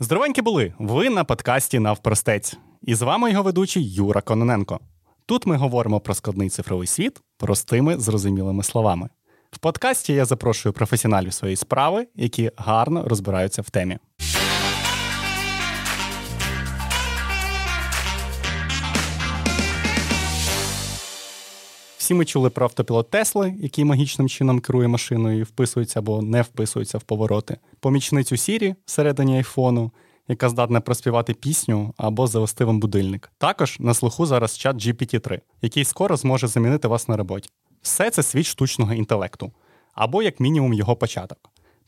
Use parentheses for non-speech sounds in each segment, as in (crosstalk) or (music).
Здоровенькі були! Ви на подкасті Навпростець. І з вами його ведучий Юра Кононенко. Тут ми говоримо про складний цифровий світ простими, зрозумілими словами. В подкасті я запрошую професіоналів своєї справи, які гарно розбираються в темі. Всі ми чули про автопілот Тесли, який магічним чином керує машиною і вписується або не вписується в повороти, помічницю Сірі всередині айфону, яка здатна проспівати пісню або завести вам будильник. Також на слуху зараз чат GPT-3, який скоро зможе замінити вас на роботі. Все це світ штучного інтелекту, або, як мінімум, його початок.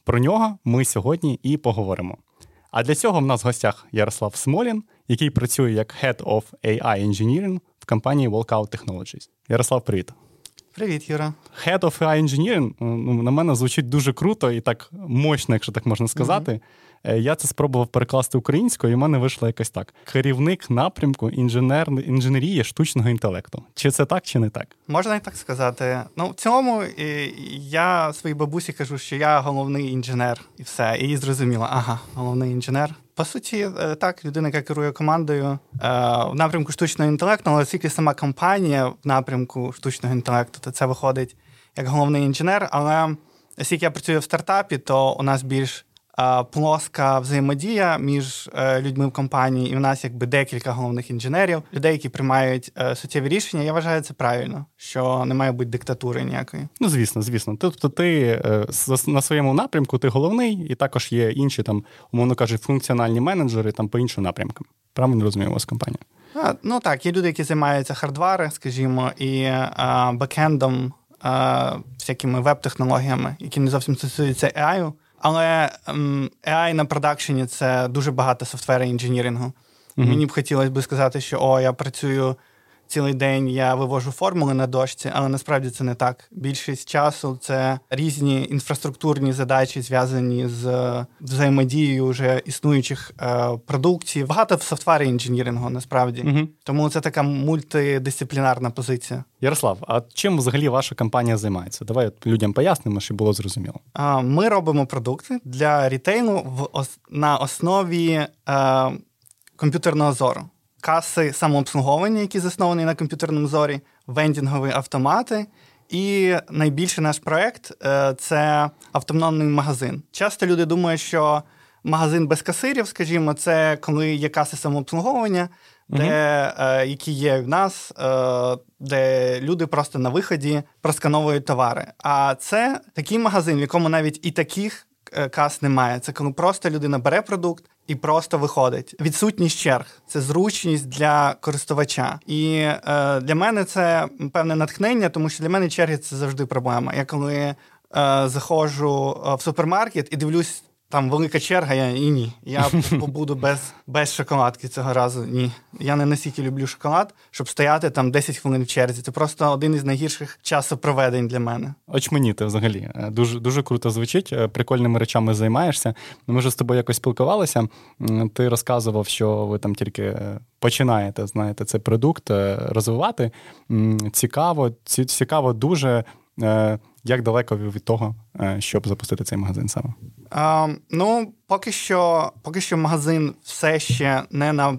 Про нього ми сьогодні і поговоримо. А для цього в нас в гостях Ярослав Смолін, який працює як Head of AI Engineering в компанії Walkout Technologies. Ярослав, привіт. Привіт, Юра. Head of AI Engineering ну, на мене звучить дуже круто і так мощно, якщо так можна сказати. Mm-hmm. Я це спробував перекласти українською, і в мене вийшло якось так: керівник напрямку інженер... інженерії штучного інтелекту. Чи це так, чи не так? Можна і так сказати. Ну, в цілому я своїй бабусі кажу, що я головний інженер, і все. І їй зрозуміло, ага, головний інженер. По суті, е, так, людина, яка керує командою е, в напрямку штучного інтелекту, але оскільки сама компанія в напрямку штучного інтелекту, то це виходить як головний інженер. Але оскільки я працюю в стартапі, то у нас більш плоска взаємодія між е, людьми в компанії, і в нас якби декілька головних інженерів, людей, які приймають е, суттєві рішення. Я вважаю це правильно, що не має бути диктатури ніякої. Ну звісно, звісно. Тобто, ти е, на своєму напрямку ти головний, і також є інші там, умовно кажучи, функціональні менеджери там по іншим напрямкам. Правильно розумію, у вас компанія? А, ну так, є люди, які займаються хардвари, скажімо, і а, бекендом, а, всякими веб-технологіями, які не зовсім стосуються AI. Але AI на продакшені це дуже багато софтвера інженірингу. Mm-hmm. Мені б хотілося б сказати, що о, я працюю цілий день, я вивожу формули на дошці, але насправді це не так. Більшість часу це різні інфраструктурні задачі, зв'язані з взаємодією вже існуючих е, продукцій. Багато в софтвері інженірінгу насправді. Mm-hmm. Тому це така мультидисциплінарна позиція. Ярослав, а чим взагалі ваша компанія займається? Давай людям пояснимо, щоб було зрозуміло. Ми робимо продукти для рітейлу в на основі е, комп'ютерного зору. Каси самообслуговування, які засновані на комп'ютерному зорі, вендінгові автомати. І найбільший наш проект е, це автономний магазин. Часто люди думають, що магазин без касирів, скажімо, це коли є каси самообслуговування, де, е, які є в нас, е, де люди просто на виході проскановують товари. А це такий магазин, в якому навіть і таких кас немає. Це коли просто людина бере продукт. І просто виходить. Відсутність черг це зручність для користувача. І е, для мене це певне натхнення, тому що для мене черги це завжди проблема. Я коли е, заходжу е, в супермаркет і дивлюсь там велика черга, я і ні. Я (laughs) побуду без без шоколадки цього разу. Ні. Я не настільки люблю шоколад, щоб стояти там 10 хвилин в черзі. Це просто один із найгірших часопроведень для мене. Очманіти взагалі. Е, дуже дуже круто звучить. Е, прикольними речами займаєшся. Ми вже з тобою якось спілкувалися. Ти розказував, що ви там тільки е, починаєте знаєте, цей продукт розвивати. Цікаво, цікаво дуже. Як далеко ви від того, щоб запустити цей магазин саме? А, Ну, поки що, поки що магазин все ще не на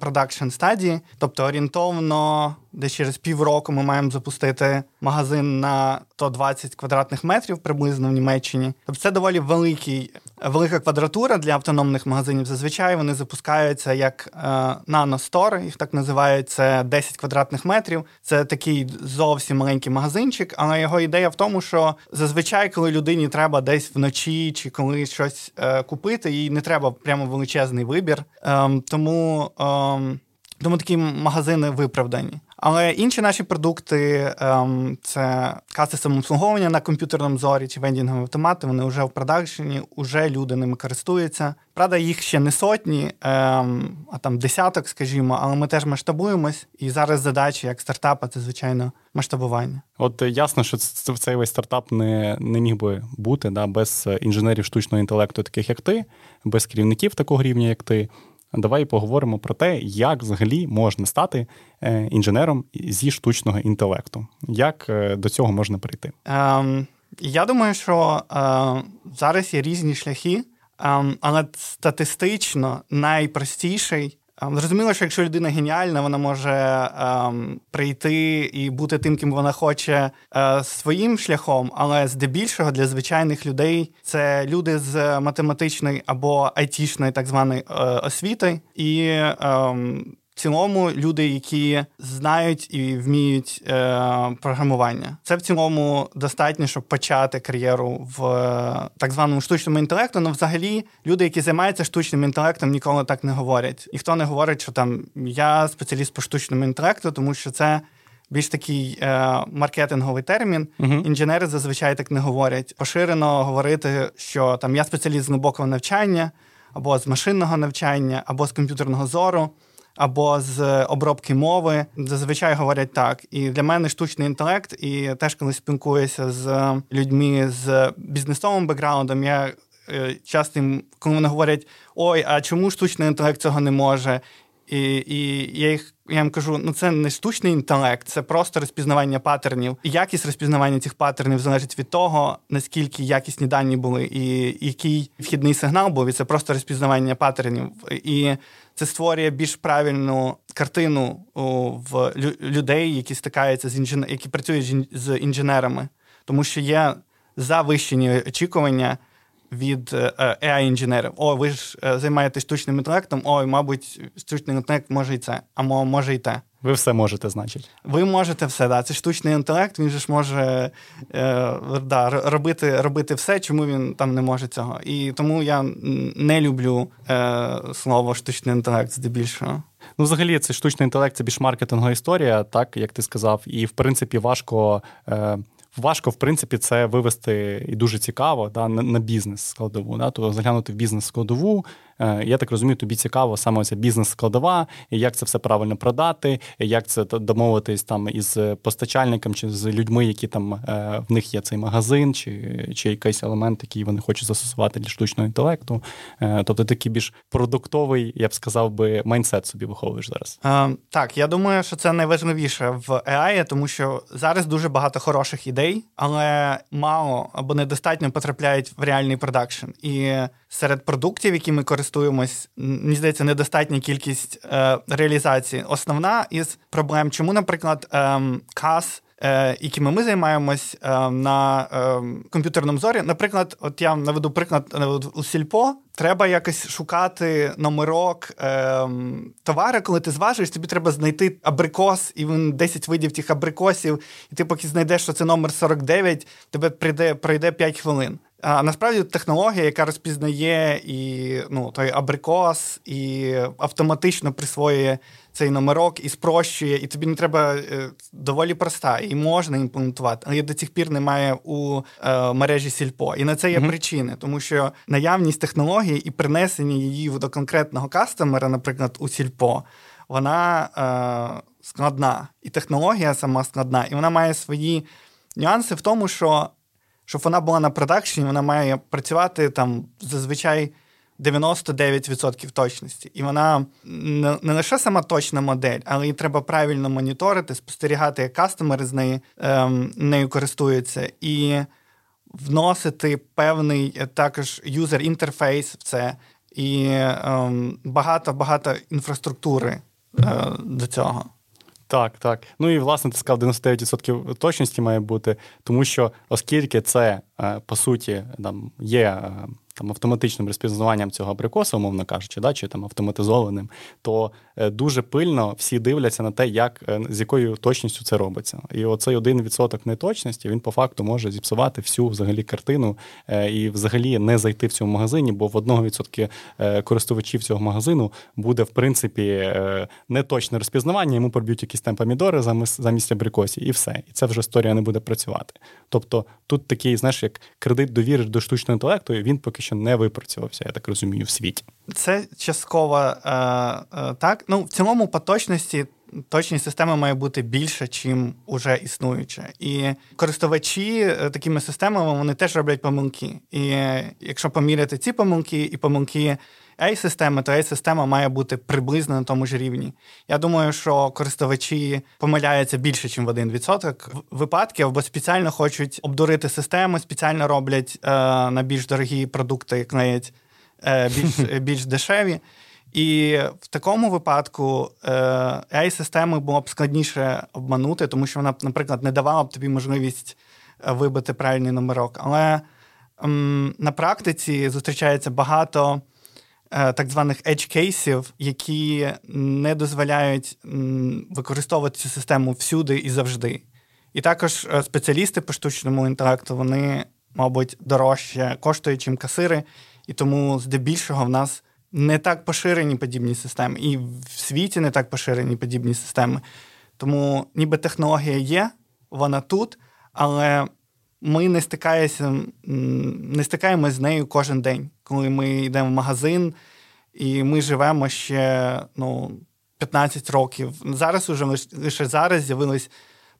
продакшн стадії, тобто орієнтовно, де через півроку ми маємо запустити магазин на 120 квадратних метрів приблизно в Німеччині. Тобто це доволі великий, велика квадратура для автономних магазинів. Зазвичай вони запускаються як е, наностор, їх так називають, це 10 квадратних метрів. Це такий зовсім маленький магазинчик, але його ідея в тому, що зазвичай, коли людині треба десь вночі чи коли щось е, купити, їй не треба прямо величезний вибір. Е, тому ем, тому такі магазини виправдані. Але інші наші продукти ем, це каси самообслуговування на комп'ютерному зорі чи вендінгові автомати. Вони вже в продакшені, вже люди ними користуються. Правда, їх ще не сотні, ем, а там десяток, скажімо, але ми теж масштабуємось. І зараз задача як стартапа це звичайно масштабування. От ясно, що цей весь стартап не не міг би бути да, без інженерів штучного інтелекту, таких як ти, без керівників такого рівня, як ти давай поговоримо про те, як взагалі можна стати е, інженером зі штучного інтелекту. Як е, до цього можна прийти? Ем, Я думаю, що е, зараз є різні шляхи. Ем, але статистично найпростіший. Ем, зрозуміло, що якщо людина геніальна, вона може ем, прийти і бути тим, ким вона хоче е, своїм шляхом, але здебільшого для звичайних людей це люди з математичної або айтішної так званої е, освіти, і ем, в цілому люди, які знають і вміють е, програмування. Це в цілому достатньо, щоб почати кар'єру в е, так званому штучному інтелекту. Ну, взагалі, люди, які займаються штучним інтелектом, ніколи так не говорять. Ніхто не говорить, що там я спеціаліст по штучному інтелекту, тому що це. Більш такий е, маркетинговий термін. Uh-huh. Інженери зазвичай так не говорять. Поширено говорити, що там я спеціаліст з глибокого навчання, або з машинного навчання, або з комп'ютерного зору або з обробки мови. Зазвичай говорять так. І для мене штучний інтелект, і теж коли спілкуюся з людьми з бізнесовим бекграундом, я е, часто коли вони говорять: ой, а чому штучний інтелект цього не може? І і я їх я їм кажу: ну це не штучний інтелект, це просто розпізнавання патернів. І якість розпізнавання цих патернів залежить від того, наскільки якісні дані були, і який вхідний сигнал був. І це просто розпізнавання патернів. І це створює більш правильну картину в людей, які стикаються з інженер... які працюють з інженерами, тому що є завищені очікування від е, ai інженерів О, ви ж е, займаєтесь штучним інтелектом, ой, мабуть, штучний інтелект може і це, а може і те. Ви все можете, значить. Ви можете все, да. Це штучний інтелект, він же ж може е, да, робити робити все, чому він там не може цього. І тому я не люблю е, слово штучний інтелект здебільшого. Ну, взагалі, це штучний інтелект, це більш маркетингова історія, так як ти сказав, і в принципі важко. Е, важко, в принципі, це вивести і дуже цікаво да, на, на бізнес складову. Да, Тобто заглянути в бізнес складову я так розумію, тобі цікаво саме ця бізнес-складова, як це все правильно продати, як це домовитись там із постачальником чи з людьми, які там е, в них є цей магазин, чи чи якийсь елемент, який вони хочуть застосувати для штучного інтелекту. Е, тобто такий більш продуктовий, я б сказав би, mindset собі виховуєш зараз. А, Так, я думаю, що це найважливіше в AI, тому що зараз дуже багато хороших ідей, але мало або недостатньо потрапляють в реальний production. І серед продуктів, які ми користуємось, мені здається, недостатня кількість е, реалізації. Основна із проблем, чому, наприклад, е, кас. Якими ми займаємось е, на е, комп'ютерному зорі. Наприклад, от я наведу приклад у сільпо. Треба якось шукати номерок е, товари, коли ти зважуєш, тобі треба знайти абрикос, і він 10 видів тих абрикосів, і ти поки знайдеш, що це номер 49, тебе прийде пройде 5 хвилин. А насправді технологія, яка розпізнає і ну, той абрикос, і автоматично присвоює цей номерок і спрощує, і тобі не треба е, доволі проста, і можна імплементувати, але до цих пір немає у е, мережі Сільпо. І на це є mm-hmm. причини, тому що наявність технології і принесення її до конкретного кастомера, наприклад, у Сільпо, вона е, складна. І технологія сама складна, і вона має свої нюанси в тому, що щоб вона була на продакшені, вона має працювати там зазвичай 99% точності. І вона не, не лише сама точна модель, але й треба правильно моніторити, спостерігати, як кастомери з неї, ем, нею користуються, і вносити певний е, також юзер-інтерфейс в це, і ем, багато-багато інфраструктури е, до цього. Так, так. Ну і власне ти сказав, 99% точності має бути, тому що оскільки це е, по суті там є там автоматичним розпізнаванням цього абрикоса, умовно кажучи, да, чи там автоматизованим, то е, дуже пильно всі дивляться на те, як е, з якою точністю це робиться. І оцей один відсоток неточності він по факту може зіпсувати всю взагалі картину е, і взагалі не зайти в цьому магазині, бо в одного відсотки користувачів цього магазину буде в принципі неточне розпізнавання, йому проб'ють якісь там помідори замість замість абрикосів, і все. І це вже історія не буде працювати. Тобто тут такий, знаєш, як кредит довіри до штучного інтелекту, він поки що не випрацювався, я так розумію, в світі. Це частково е, е, так. Ну, в цілому, по точності. Точність системи має бути більше, чим уже існуюча. І користувачі е, такими системами вони теж роблять помилки. І якщо поміряти ці помилки і помилки AI-системи, то AI-система має бути приблизно на тому ж рівні. Я думаю, що користувачі помиляються більше, ніж в 1%. Випадки або спеціально хочуть обдурити систему, спеціально роблять е, на більш дорогі продукти, клеять більш, (laughs) більш дешеві. І в такому випадку ai системи було б складніше обманути, тому що вона, наприклад, не давала б тобі можливість вибити правильний номерок. Але ем, на практиці зустрічається багато е, так званих edge кейсів, які не дозволяють використовувати цю систему всюди і завжди. І також е, спеціалісти по штучному інтелекту, вони, мабуть, дорожче коштують, чим касири, і тому здебільшого в нас не так поширені подібні системи, і в світі не так поширені подібні системи. Тому ніби технологія є, вона тут, але ми не стикаємося, не стикаємося з нею кожен день, коли ми йдемо в магазин, і ми живемо ще ну, 15 років. Зараз уже лише зараз з'явились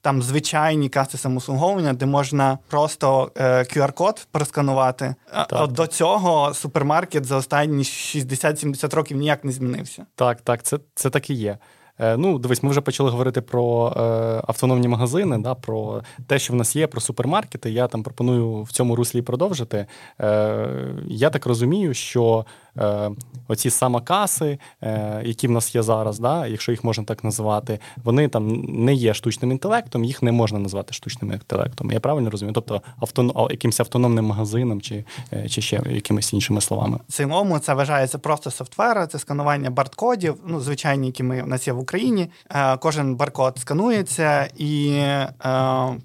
там звичайні каси самослуговування, де можна просто е, QR-код просканувати. А до цього супермаркет за останні 60-70 років ніяк не змінився. Так, так, це, це так і є. Е, ну, дивись, ми вже почали говорити про е, автономні магазини, да, про те, що в нас є, про супермаркети. Я там пропоную в цьому руслі продовжити. Е, Я так розумію, що оці самокаси, які в нас є зараз, да, якщо їх можна так назвати, вони там не є штучним інтелектом, їх не можна назвати штучним інтелектом. Я правильно розумію? Тобто автон... якимось автономним магазином чи чи ще якимись іншими словами. В цілому це вважається просто софтвера, це сканування баркодів, ну, звичайні, які ми в нас є в Україні. Е, кожен баркод сканується і е,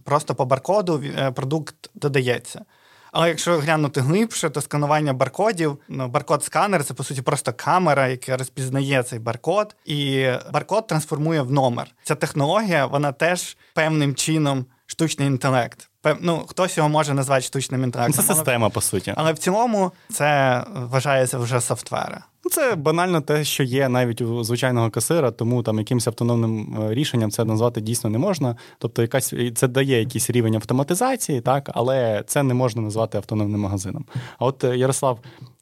просто по баркоду продукт додається. Але якщо глянути глибше, то сканування баркодів, ну, баркод-сканер це по суті просто камера, яка розпізнає цей баркод, і баркод трансформує в номер. Ця технологія, вона теж певним чином штучний інтелект. Ну, хтось його може назвати штучним інтелектом. Це система, по суті. Але в цілому це вважається вже софтвера. Ну, це банально те, що є навіть у звичайного касира, тому там якимось автономним е, рішенням це назвати дійсно не можна. Тобто, якась це дає якийсь рівень автоматизації, так, але це не можна назвати автономним магазином. А от е, Ярослав,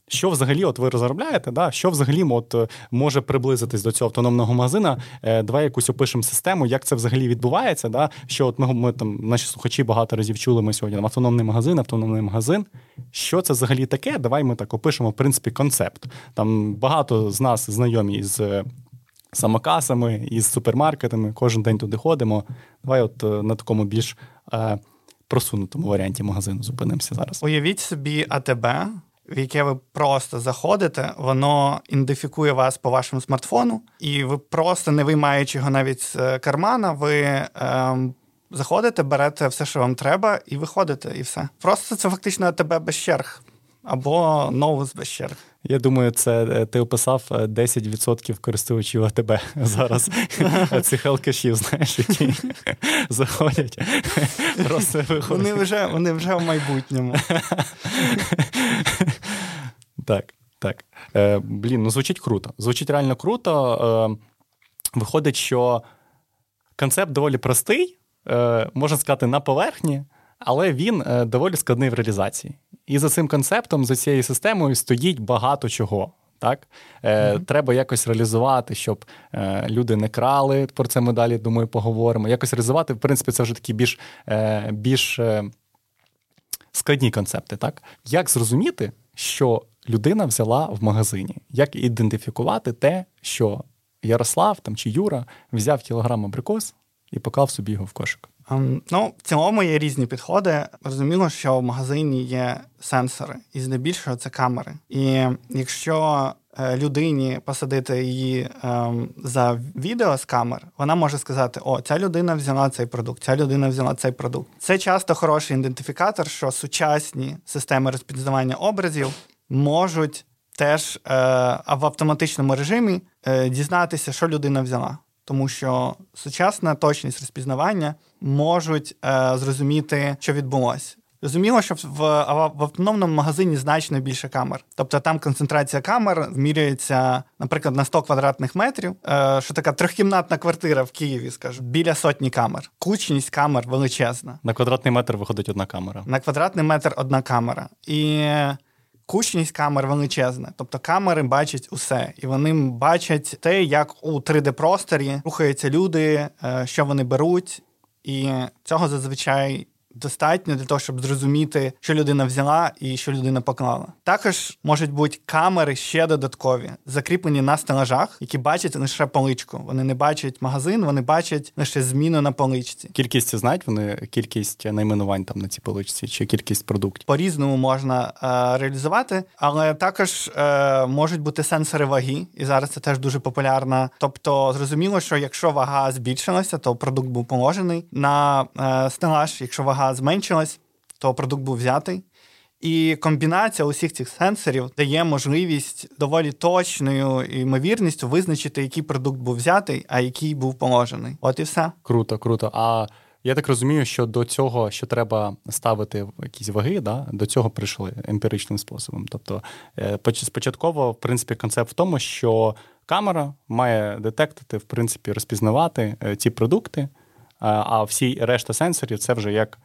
що взагалі, от ви розробляєте, да? що взагалі от, е, може приблизитись до цього автономного магазина? Е, давай якусь опишемо систему, як це взагалі відбувається. Да? Що от ми, ми там, наші слухачі багато разів чули ми сьогодні там, автономний магазин, автономний магазин. Що це взагалі таке? Давай ми так опишемо, в принципі, концепт. Там багато з нас знайомі з е, самокасами, із супермаркетами, кожен день туди ходимо. Давай, от на такому більш. Просунутому варіанті магазину зупинимося зараз. Уявіть собі АТБ, в яке ви просто заходите, воно ідентифікує вас по вашому смартфону, і ви просто не виймаючи його навіть з е, кармана, ви ем, заходите, берете все, що вам треба, і виходите, і все. Просто це фактично тебе без черг. Або ноус без черг. Я думаю, це е, ти описав 10% е, користувачів АТБ (laughs) зараз. Цих алкашів, знаєш, які (laughs) заходять. (laughs) Просто виходять. Вони вже вони вже в майбутньому. Так, так. Е, Блін, ну звучить круто. Звучить реально круто. Е, Виходить, що концепт доволі простий, е, можна сказати, на поверхні, але він е, доволі складний в реалізації. І за цим концептом, за цією системою стоїть багато чого. Так, е, mm-hmm. треба якось реалізувати, щоб е, люди не крали. Про це ми далі думаю, поговоримо. Якось реалізувати, в принципі, це вже такі більш е, більш е, складні концепти. Так, як зрозуміти, що людина взяла в магазині, як ідентифікувати те, що Ярослав там чи Юра взяв кілограм абрикос і поклав собі його в кошик. Um, ну, в цілому є різні підходи. Розуміло, що в магазині є сенсори, і здебільшого це камери. І якщо е, людині посадити її ем, за відео з камер, вона може сказати: О, ця людина взяла цей продукт, ця людина взяла цей продукт. Це часто хороший ідентифікатор, що сучасні системи розпізнавання образів можуть теж е, в автоматичному режимі е, дізнатися, що людина взяла тому що сучасна точність розпізнавання можуть е, зрозуміти, що відбулося. Зрозуміло, що в, в в, автономному магазині значно більше камер. Тобто там концентрація камер вмірюється, наприклад, на 100 квадратних метрів, е, що така трьохкімнатна квартира в Києві, скажу, біля сотні камер. Кучність камер величезна. На квадратний метр виходить одна камера. На квадратний метр одна камера. І Кучність камер величезна, тобто камери бачать усе, і вони бачать те, як у 3D-просторі рухаються люди, е, що вони беруть, і цього зазвичай достатньо для того, щоб зрозуміти, що людина взяла і що людина поклала. Також можуть бути камери ще додаткові, закріплені на стелажах, які бачать лише поличку. Вони не бачать магазин, вони бачать лише зміну на поличці. Кількість знають вони кількість найменувань там на цій поличці чи кількість продуктів. По різному можна е, реалізувати, але також е, можуть бути сенсори ваги, і зараз це теж дуже популярно. Тобто, зрозуміло, що якщо вага збільшилася, то продукт був положений на е, стелаж. Якщо вага зменшилась, то продукт був взятий. І комбінація усіх цих сенсорів дає можливість доволі точною ймовірністю визначити, який продукт був взятий, а який був положений. От і все. Круто, круто. А я так розумію, що до цього, що треба ставити якісь ваги, да, до цього прийшли емпіричним способом. Тобто, е, спочатково, в принципі, концепт в тому, що камера має детектити, в принципі, розпізнавати е, ці продукти, а всі решта сенсорів це вже як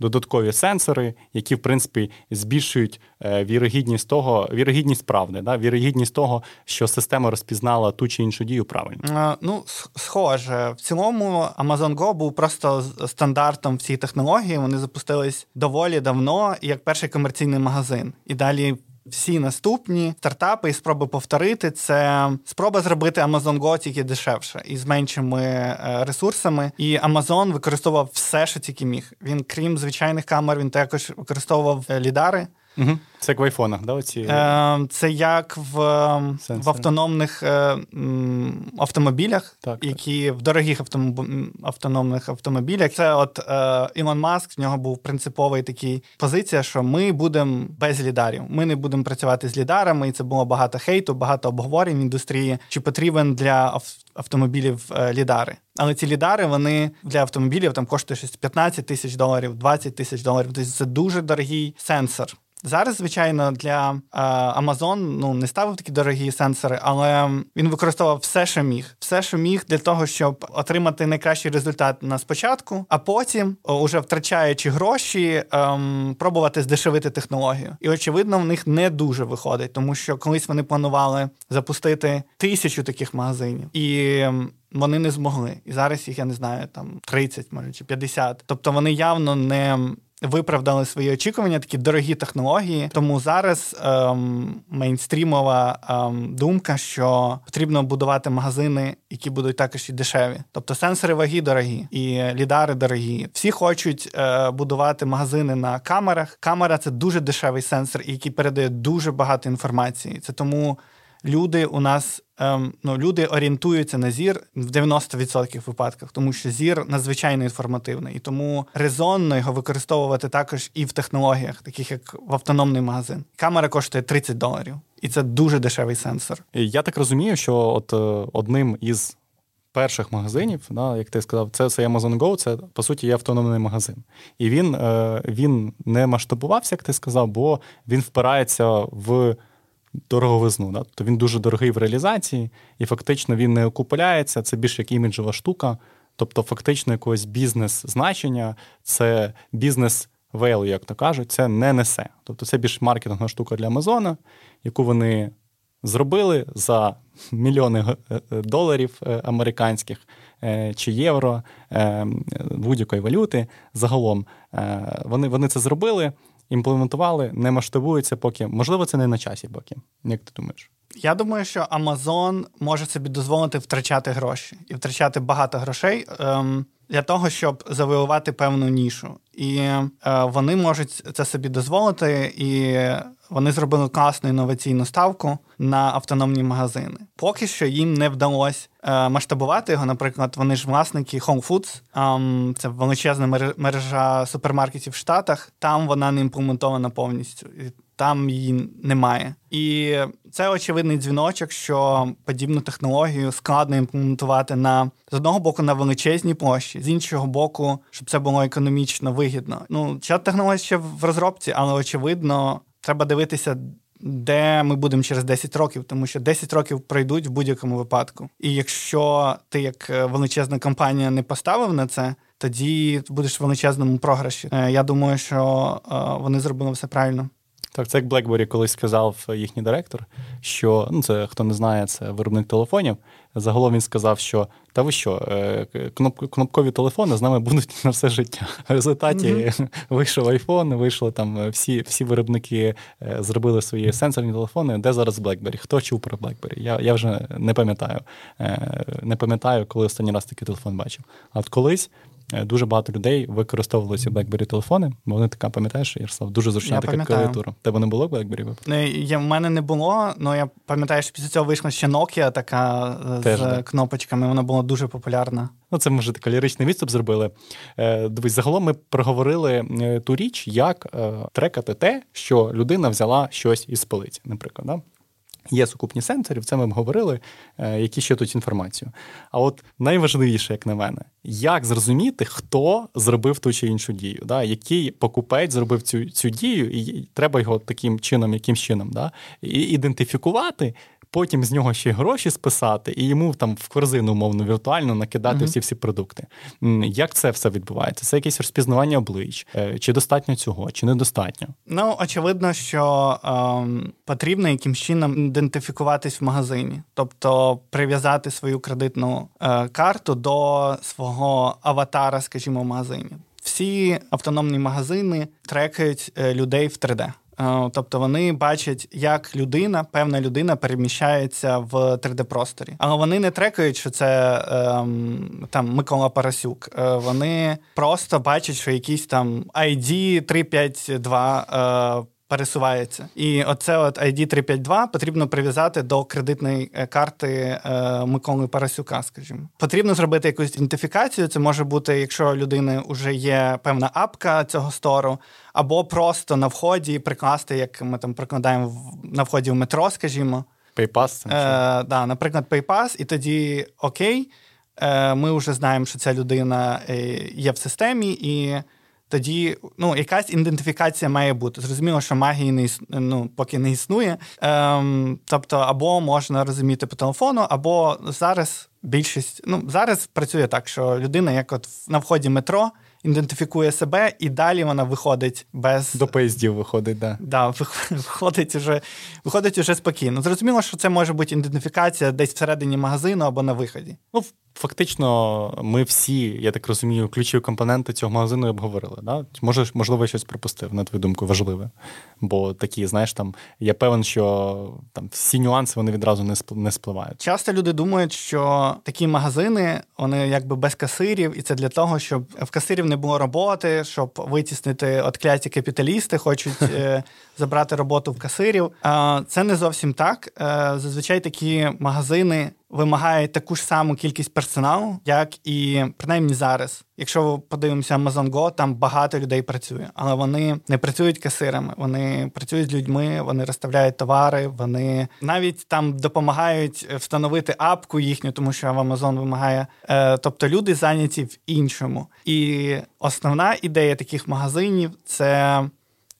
додаткові сенсори, які, в принципі, збільшують е, вірогідність того, вірогідність правди, да? вірогідність того, що система розпізнала ту чи іншу дію правильно. Ну, схоже, в цілому Amazon Go був просто стандартом в технології. Вони запустились доволі давно, як перший комерційний магазин. І далі всі наступні стартапи і спроби повторити це спроба зробити Amazon Go тільки дешевше і з меншими е, ресурсами. І Amazon використовував все, що тільки міг. Він, крім звичайних камер, він також використовував е, лідари. Угу. Це як в айфонах, да? Оці... Е, Це як в в автономних е, автомобілях, так, які так. в дорогих автомоб... автономних автомобілях. Це от е, Ілон Маск, в нього був принциповий такий позиція, що ми будемо без лідарів. Ми не будемо працювати з лідарами, і це було багато хейту, багато обговорень в індустрії. Чи потрібен для автомобілів е, лідари? Але ці лідари вони для автомобілів там коштують щось 15 тисяч доларів, 20 тисяч доларів. Тобто це дуже дорогий сенсор. Зараз, звичайно, для е, Amazon ну не ставив такі дорогі сенсори, але він використовував все, що міг, все, що міг для того, щоб отримати найкращий результат на спочатку, а потім, уже втрачаючи гроші, ем, пробувати здешевити технологію. І очевидно, в них не дуже виходить, тому що колись вони планували запустити тисячу таких магазинів і. Ем, вони не змогли. І зараз їх, я не знаю, там 30, може, чи 50. Тобто вони явно не виправдали свої очікування, такі дорогі технології. Тому зараз ем, мейнстрімова ем, думка, що потрібно будувати магазини, які будуть також і дешеві. Тобто сенсори ваги дорогі і лідари дорогі. Всі хочуть е, будувати магазини на камерах. Камера це дуже дешевий сенсор, який передає дуже багато інформації. Це тому люди у нас ем, ну, люди орієнтуються на зір в 90% випадках, тому що зір надзвичайно інформативний, і тому резонно його використовувати також і в технологіях, таких як в автономний магазин. Камера коштує 30 доларів, і це дуже дешевий сенсор. Я так розумію, що от е, одним із перших магазинів, да, як ти сказав, це це Amazon Go, це по суті є автономний магазин. І він, е, він не масштабувався, як ти сказав, бо він впирається в дороговизну. Да? Тобто він дуже дорогий в реалізації, і фактично він не окупляється, це більш як іміджова штука. Тобто, фактично, якогось бізнес-значення, це бізнес value, як то кажуть, це не несе. Тобто це більш маркетингова штука для Амазона, яку вони зробили за мільйони е, е, доларів е, американських чи євро будь-якої валюти. Загалом вони, вони це зробили імплементували, не масштабується поки. Можливо, це не на часі поки. Як ти думаєш? Я думаю, що Amazon може собі дозволити втрачати гроші і втрачати багато грошей ем, для того, щоб завоювати певну нішу. І е, вони можуть це собі дозволити, і вони зробили класну інноваційну ставку на автономні магазини. Поки що їм не вдалося е, масштабувати його. Наприклад, вони ж власники Whole Foods, е, це величезна мережа супермаркетів в Штатах. Там вона не імплементована повністю. Там її немає, і це очевидний дзвіночок, що подібну технологію складно імплементувати на з одного боку на величезній площі, з іншого боку, щоб це було економічно вигідно. Ну ця технологія ще в розробці, але очевидно, треба дивитися. Де ми будемо через 10 років, тому що 10 років пройдуть в будь-якому випадку. І якщо ти як е, величезна компанія не поставив на це, тоді будеш в величезному програші. Е, я думаю, що е, вони зробили все правильно. Так, це як BlackBerry колись сказав їхній директор, що ну це хто не знає, це виробник телефонів. Загалом він сказав, що та ви що, е, кнопкові телефони з нами будуть (laughs) на все життя. В результаті mm-hmm. (laughs) вийшов iPhone, вийшли там е, всі всі виробники, е, зробили свої сенсорні телефони. Де зараз BlackBerry? Хто чув про BlackBerry? Я я вже не пам'ятаю. Не пам'ятаю, коли останній раз такий телефон бачив. А от колись Е, дуже багато людей використовували ці BlackBerry телефони, бо вони така, пам'ятаєш, Ярослав, дуже зручна я така пам'ятаю. клавіатура. Тебе не було BlackBerry? Не, я, в мене не було, але я пам'ятаю, що після цього вийшла ще Nokia така е, Теж, з так. кнопочками, вона була дуже популярна. Ну, це ми вже такий ліричний відступ зробили. Е, Дивись, загалом ми проговорили ту річ, як е, трекати те, що людина взяла щось із полиці, наприклад. Да? Є сукупні сенсорів, це ми говорили, е, які ще тут інформацію. А от найважливіше, як на мене, як зрозуміти, хто зробив ту чи іншу дію, да? який покупець зробив цю цю дію, і треба його таким чином, яким чином, да? і ідентифікувати, потім з нього ще гроші списати і йому там в корзину, умовно, віртуально накидати всі всі продукти. Як це все відбувається? Це якесь розпізнавання облич, е, чи достатньо цього, чи недостатньо? Ну очевидно, що ем, потрібно якимсь чином ідентифікуватись в магазині, тобто прив'язати свою кредитну е, карту до свого аватара, скажімо, в магазині. Всі автономні магазини трекають е, людей в 3D. Е, тобто вони бачать, як людина, певна людина переміщається в 3D-просторі. Але вони не трекають, що це ем, там Микола Парасюк. Е, вони просто бачать, що якийсь там ID 352 е, пересувається. І оце от ID 352 потрібно прив'язати до кредитної е, карти е, Миколи Парасюка, скажімо. Потрібно зробити якусь ідентифікацію. Це може бути, якщо у людини вже є певна апка цього стору, або просто на вході прикласти, як ми там прикладаємо на вході в метро, скажімо. PayPass? Е, да, Наприклад, PayPass, і тоді окей, е, ми вже знаємо, що ця людина е, є в системі, і тоді ну, якась ідентифікація має бути. Зрозуміло, що магії не іс... ну, поки не існує. Ем, Тобто, або можна розуміти по телефону, або зараз більшість ну, зараз працює так, що людина, як от на вході метро ідентифікує себе, і далі вона виходить без до поїздів. Виходить, да. Да, (laughs) виходить уже виходить уже спокійно. Зрозуміло, що це може бути ідентифікація десь всередині магазину або на виході. Ну, фактично, ми всі, я так розумію, ключові компоненти цього магазину обговорили. Да? Може, можливо, я щось пропустив, на твою думку, важливе. Бо такі, знаєш, там я певен, що там всі нюанси вони відразу не не спливають. Часто люди думають, що такі магазини вони якби без касирів, і це для того, щоб в касирів не було роботи, щоб витіснити от кляті капіталісти, хочуть (laughs) е, забрати роботу в касирів. Це не зовсім так. Е, зазвичай такі магазини вимагають таку ж саму кількість персоналу, як і принаймні зараз. Якщо подивимося Amazon Go, там багато людей працює, але вони не працюють касирами, вони працюють з людьми, вони розставляють товари, вони навіть там допомагають встановити апку їхню, тому що Amazon вимагає. Е, тобто люди зайняті в іншому. І основна ідея таких магазинів це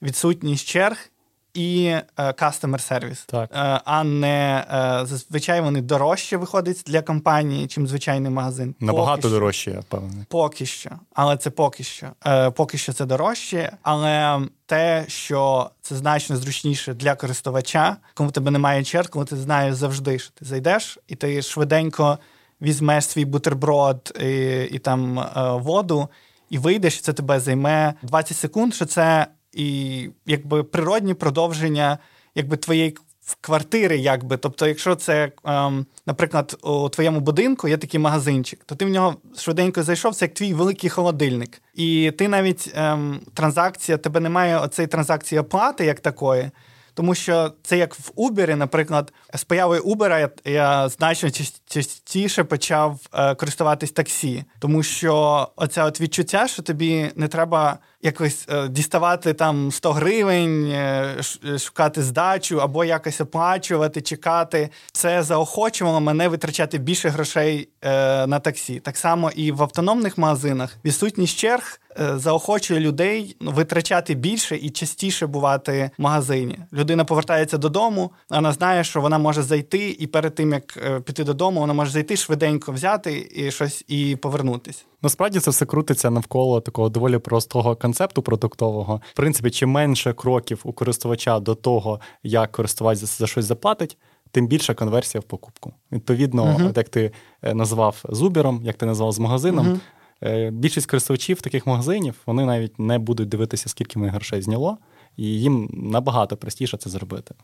відсутність черг і е, customer сервіс, так. Е, а не е, зазвичай вони дорожче виходять для компанії, чим звичайний магазин. Набагато поки дорожче, я певний. Поки що, але це поки що. Поки що це дорожче, але те, що це значно зручніше для користувача, коли тебе немає черг, коли ти знаєш завжди, що ти зайдеш, і ти швиденько візьмеш свій бутерброд і, і там воду, і вийдеш, це тебе займе 20 секунд. що це і якби природні продовження якби твоєї квартири, якби. Тобто, якщо це, ем, наприклад, у твоєму будинку є такий магазинчик, то ти в нього швиденько зайшов, це як твій великий холодильник. І ти навіть ем, транзакція, тебе немає оцеї транзакції оплати як такої. Тому що це як в Uber, наприклад, з появою Uber я, я значно частіше почав е, користуватись таксі, тому що оце от відчуття, що тобі не треба якось е, діставати там 100 гривень, е, шукати здачу або якось оплачувати, чекати. Це заохочувало мене витрачати більше грошей е, на таксі. Так само і в автономних магазинах відсутність черг. Е, заохочує людей витрачати більше і частіше бувати в магазині. Людина повертається додому, вона знає, що вона може зайти, і перед тим як е, піти додому, вона може зайти швиденько взяти і щось і повернутися. Насправді це все крутиться навколо такого доволі простого концепту продуктового. В принципі, чим менше кроків у користувача до того, як користувач за щось заплатить. Тим більша конверсія в покупку. Відповідно, uh-huh. як ти е, назвав зубіром, як ти назвав з магазином, uh-huh. більшість користувачів таких магазинів вони навіть не будуть дивитися, скільки ми грошей зняло і їм набагато простіше це зробити.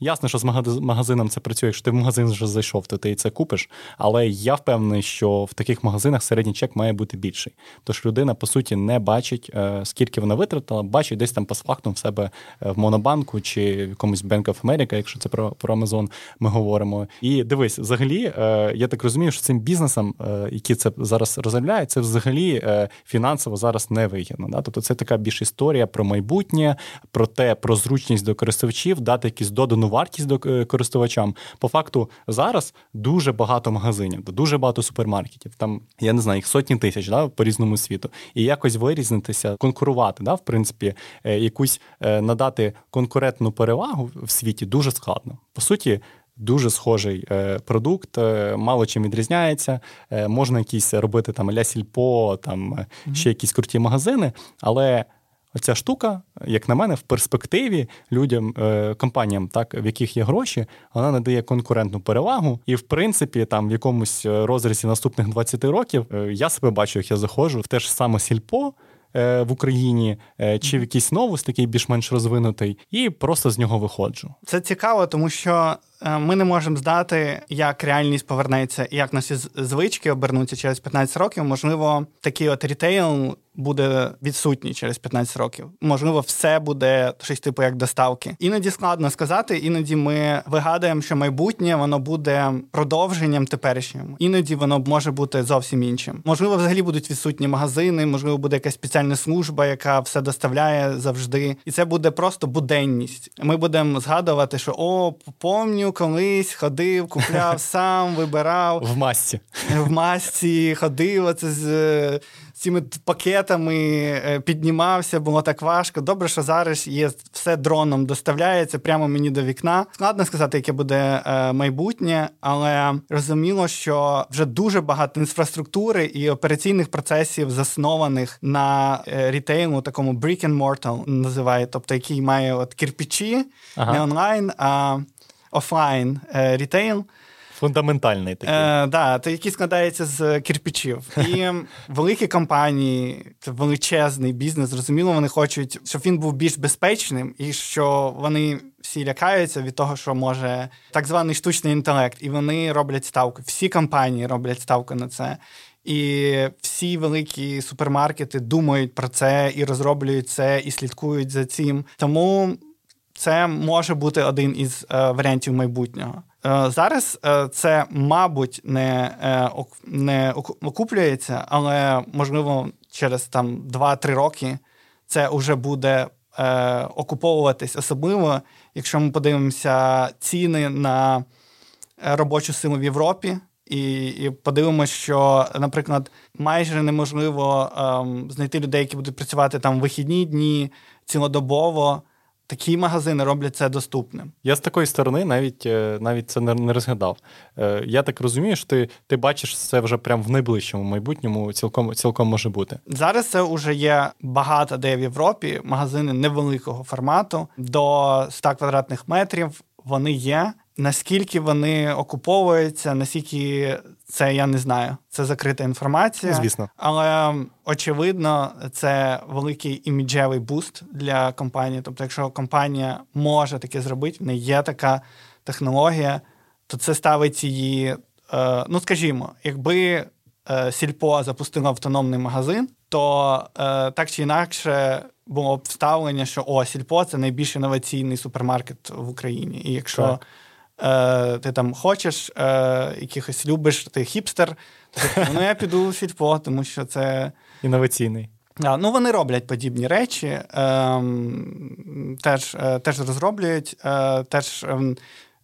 Ясно, що з магазином це працює. Якщо ти в магазин вже зайшов, то ти це купиш. Але я впевнений, що в таких магазинах середній чек має бути більший. Тож людина, по суті, не бачить, е, скільки вона витратила, бачить десь там по факту в себе е, в Монобанку чи якомусь Bank of America, якщо це про про Amazon ми говоримо. І дивись, взагалі, е, я так розумію, що цим бізнесом, які це зараз розробляють, це взагалі фінансово зараз не вигідно. Тобто це така більш історія про майбутнє про те, про зручність до користувачів, дати якусь додану вартість до е, користувачам. По факту зараз дуже багато магазинів, дуже багато супермаркетів. Там я не знаю, їх сотні тисяч да, по різному світу, і якось вирізнитися, конкурувати, да, в принципі, е, якусь е, надати конкурентну перевагу в світі дуже складно. По суті. Дуже схожий продукт, мало чим відрізняється. Можна якісь робити там ля сільпо, там mm-hmm. ще якісь круті магазини, але Оця штука, як на мене, в перспективі людям, е, компаніям, так в яких є гроші, вона надає конкурентну перевагу. І в принципі, там в якомусь е, розрізі наступних 20 років е, я себе бачу, як я заходжу в те ж саме сільпо. В Україні чи в якийсь новус, такий більш-менш розвинутий, і просто з нього виходжу. Це цікаво, тому що ми не можемо здати, як реальність повернеться і як наші звички обернуться через 15 років. Можливо, такий от рітейл буде відсутній через 15 років. Можливо, все буде щось типу як доставки. Іноді складно сказати. Іноді ми вигадуємо, що майбутнє воно буде продовженням теперішнього. Іноді воно може бути зовсім іншим. Можливо, взагалі будуть відсутні магазини, можливо, буде якась спеціальна служба, яка все доставляє завжди, і це буде просто буденність. Ми будемо згадувати, що о, помню, колись ходив, купляв (laughs) сам, вибирав в масці. В масці ходив оце з цими пакетами е, піднімався, було так важко. Добре, що зараз є все дроном доставляється прямо мені до вікна. Складно сказати, яке буде е, майбутнє, але розуміло, що вже дуже багато інфраструктури і операційних процесів заснованих на е, рітейлу, такому brick and mortar називає, тобто який має от кирпичі, ага. не онлайн, а офлайн рітейл. Фундаментальний такий. Е, да, то який складається з кирпичів. І (laughs) великі компанії, це величезний бізнес, зрозуміло, вони хочуть, щоб він був більш безпечним, і що вони всі лякаються від того, що може так званий штучний інтелект, і вони роблять ставку. Всі компанії роблять ставку на це. І всі великі супермаркети думають про це і розроблюють це, і слідкують за цим. Тому це може бути один із е, варіантів майбутнього. Е, зараз е, це, мабуть, не не окуплюється, але можливо через там 2-3 роки це вже буде окуповуватись, особливо, якщо ми подивимося ціни на робочу силу в Європі. І і подивимося, що, наприклад, майже неможливо ем, знайти людей, які будуть працювати там вихідні дні цілодобово. Такі магазини роблять це доступним. Я з такої сторони навіть е, навіть це не розглядав. Е, я так розумію, що ти ти бачиш це вже прямо в найближчому майбутньому, цілком цілком може бути. Зараз це вже є багато де в Європі, магазини невеликого формату до 100 квадратних метрів. Вони є. Наскільки вони окуповуються, наскільки це я не знаю. Це закрита інформація. Звісно. Але очевидно, це великий іміджевий буст для компанії. Тобто, якщо компанія може таке зробити, в неї є така технологія, то це ставить її. Е, ну, скажімо, якби е, Сільпо запустило автономний магазин, то е, так чи інакше. Було б вставлення, що о, Сільпо це найбільш інноваційний супермаркет в Україні. І якщо так е, ти там хочеш, е, якихось любиш, ти хіпстер, то ну я піду в сільпо, тому що це інноваційний. А, ну, Вони роблять подібні речі, е, теж е, теж розроблюють, е, теж ем,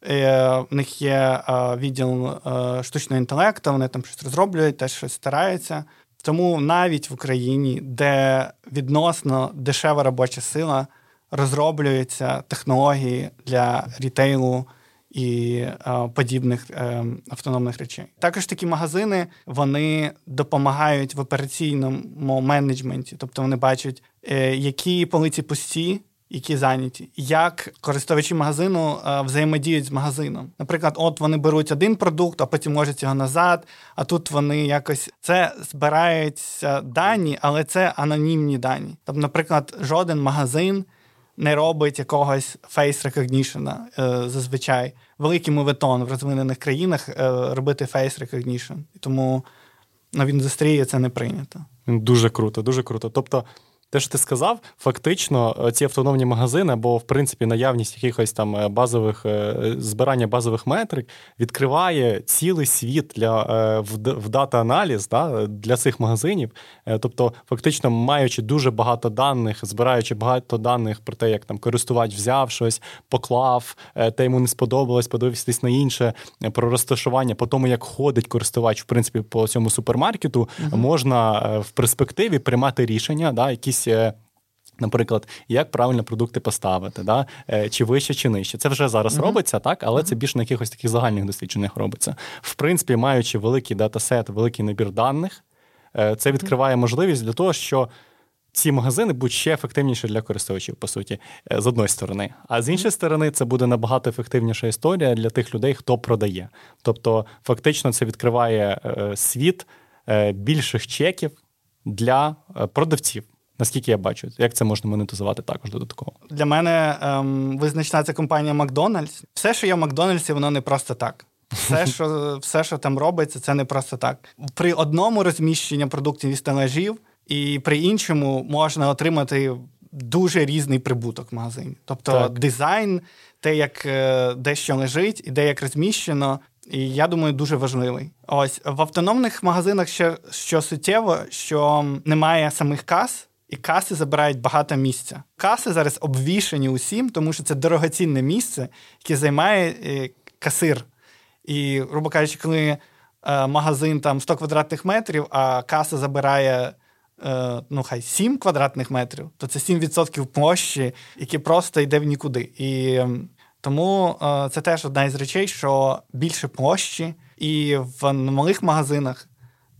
е, в них є е, відділ е, штучного інтелекту, вони там щось розроблюють, теж щось стараються. Тому навіть в Україні, де відносно дешева робоча сила, розроблюються технології для рітейлу і е, подібних е, автономних речей. Також такі магазини вони допомагають в операційному менеджменті, тобто вони бачать, е, які полиці пусті, які зайняті, як користувачі магазину а, взаємодіють з магазином. Наприклад, от вони беруть один продукт, а потім можуть його назад. А тут вони якось це збираються дані, але це анонімні дані. Тобто, наприклад, жоден магазин. Не робить якогось face recognition е, зазвичай. Великий моветон в розвинених країнах е, робити face recognition. Тому на індустрії це не прийнято. Дуже круто, дуже круто. Тобто, те, що ти сказав, фактично, е, ці автономні магазини, або в принципі наявність якихось там е, базових е, збирання базових метрик відкриває цілий світ для в дата-аналіз да, для цих магазинів. Тобто, фактично, маючи дуже багато даних, збираючи багато даних про те, як там користувач взяв щось, поклав, те йому не сподобалось, подивитись на інше про розташування, по тому, як ходить користувач, в принципі, по цьому супермаркету, угу. можна в перспективі приймати рішення, да, якісь якісь. Е, наприклад, як правильно продукти поставити, да? Е, чи вище, чи нижче. Це вже зараз mm-hmm. робиться, так, але mm-hmm. це більш на якихось таких загальних дослідженнях робиться. В принципі, маючи великий датасет, великий набір даних, е, це відкриває можливість для того, що ці магазини будуть ще ефективніші для користувачів, по суті, з одної сторони. А з іншої сторони, це буде набагато ефективніша історія для тих людей, хто продає. Тобто, фактично, це відкриває світ більших чеків для продавців. Наскільки я бачу, як це можна монетизувати також додатково? Для мене ем, визначна ця компанія Макдональдс. Все, що є в Макдональдсі, воно не просто так. Все, (laughs) що все, що там робиться, це не просто так. При одному розміщенні продуктів і стелажів, і при іншому можна отримати дуже різний прибуток в магазині. Тобто так. дизайн, те, як е, дещо лежить, і де як розміщено. І я думаю, дуже важливий. Ось в автономних магазинах ще що суттєво, що немає самих кас і каси забирають багато місця. Каси зараз обвішані усім, тому що це дорогоцінне місце, яке займає е, касир. І, грубо кажучи, коли е, магазин там 100 квадратних метрів, а каса забирає е, ну, хай 7 квадратних метрів, то це 7% площі, які просто йде в нікуди. І тому це теж одна із речей, що більше площі, і в малих магазинах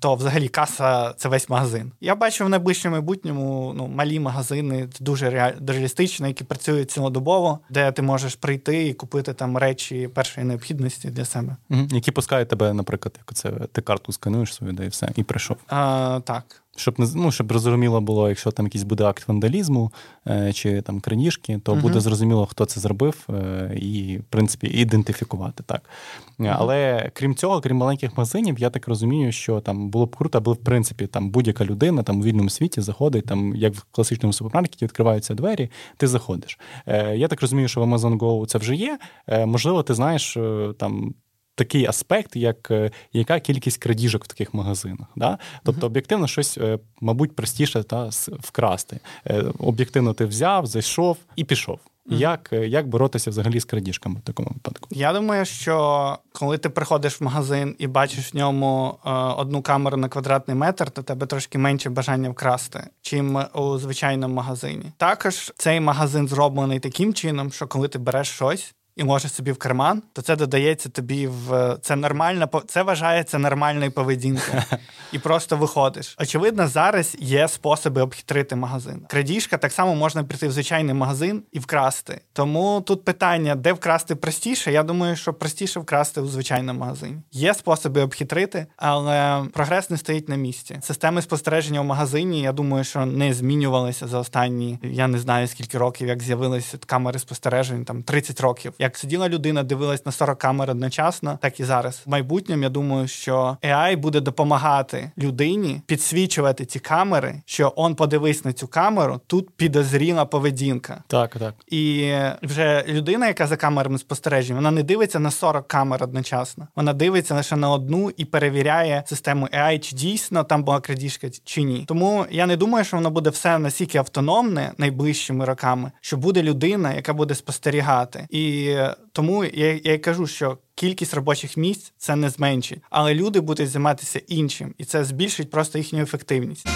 то взагалі каса це весь магазин. Я бачу в найближчому майбутньому ну, малі магазини дуже реалістично, які працюють цілодобово, де ти можеш прийти і купити там речі першої необхідності для себе. Угу. Які пускають тебе, наприклад, як це ти карту скануєш свою, де і все, і прийшов. А, Так. Щоб не ну, щоб зрозуміло було, якщо там якийсь буде акт вандалізму е, чи там крадіжки, то uh буде зрозуміло, хто це зробив, е, і в принципі ідентифікувати так. Але крім цього, крім маленьких магазинів, я так розумію, що там було б круто, аби в принципі там будь-яка людина там у вільному світі заходить, там як в класичному супермаркеті відкриваються двері, ти заходиш. Е, Я так розумію, що в Amazon Go це вже є. Е, Можливо, ти знаєш е, там такий аспект, як е, яка кількість крадіжок в таких магазинах. Да? Тобто, об'єктивно, щось, е, мабуть, простіше та вкрасти. Е, об'єктивно, ти взяв, зайшов і пішов. Mm-hmm. Як як боротися взагалі з крадіжками в такому випадку? Я думаю, що коли ти приходиш в магазин і бачиш в ньому е, одну камеру на квадратний метр, то тебе трошки менше бажання вкрасти, чим у звичайному магазині. Також цей магазин зроблений таким чином, що коли ти береш щось, і можеш собі в карман, то це додається тобі в це нормальна це вважається нормальною поведінкою. (laughs) І просто виходиш. Очевидно, зараз є способи обхитрити магазин. Крадіжка так само можна прийти в звичайний магазин і вкрасти. Тому тут питання, де вкрасти простіше. Я думаю, що простіше вкрасти у звичайному магазині. Є способи обхитрити, але прогрес не стоїть на місці. Системи спостереження в магазині, я думаю, що не змінювалися за останні, я не знаю скільки років, як з'явилися камери спостережень, там 30 років. Як сиділа людина, дивилась на 40 камер одночасно, так і зараз. В майбутньому я думаю, що AI буде допомагати людині підсвічувати ці камери, що он подивись на цю камеру, тут підозріла поведінка. Так, так. І вже людина, яка за камерами спостереження, вона не дивиться на 40 камер одночасно. Вона дивиться лише на одну і перевіряє систему AI, чи дійсно там була крадіжка чи ні. Тому я не думаю, що воно буде все настільки автономне найближчими роками, що буде людина, яка буде спостерігати. І тому я я кажу, що кількість робочих місць це не зменшить, але люди будуть займатися іншим, і це збільшить просто їхню ефективність.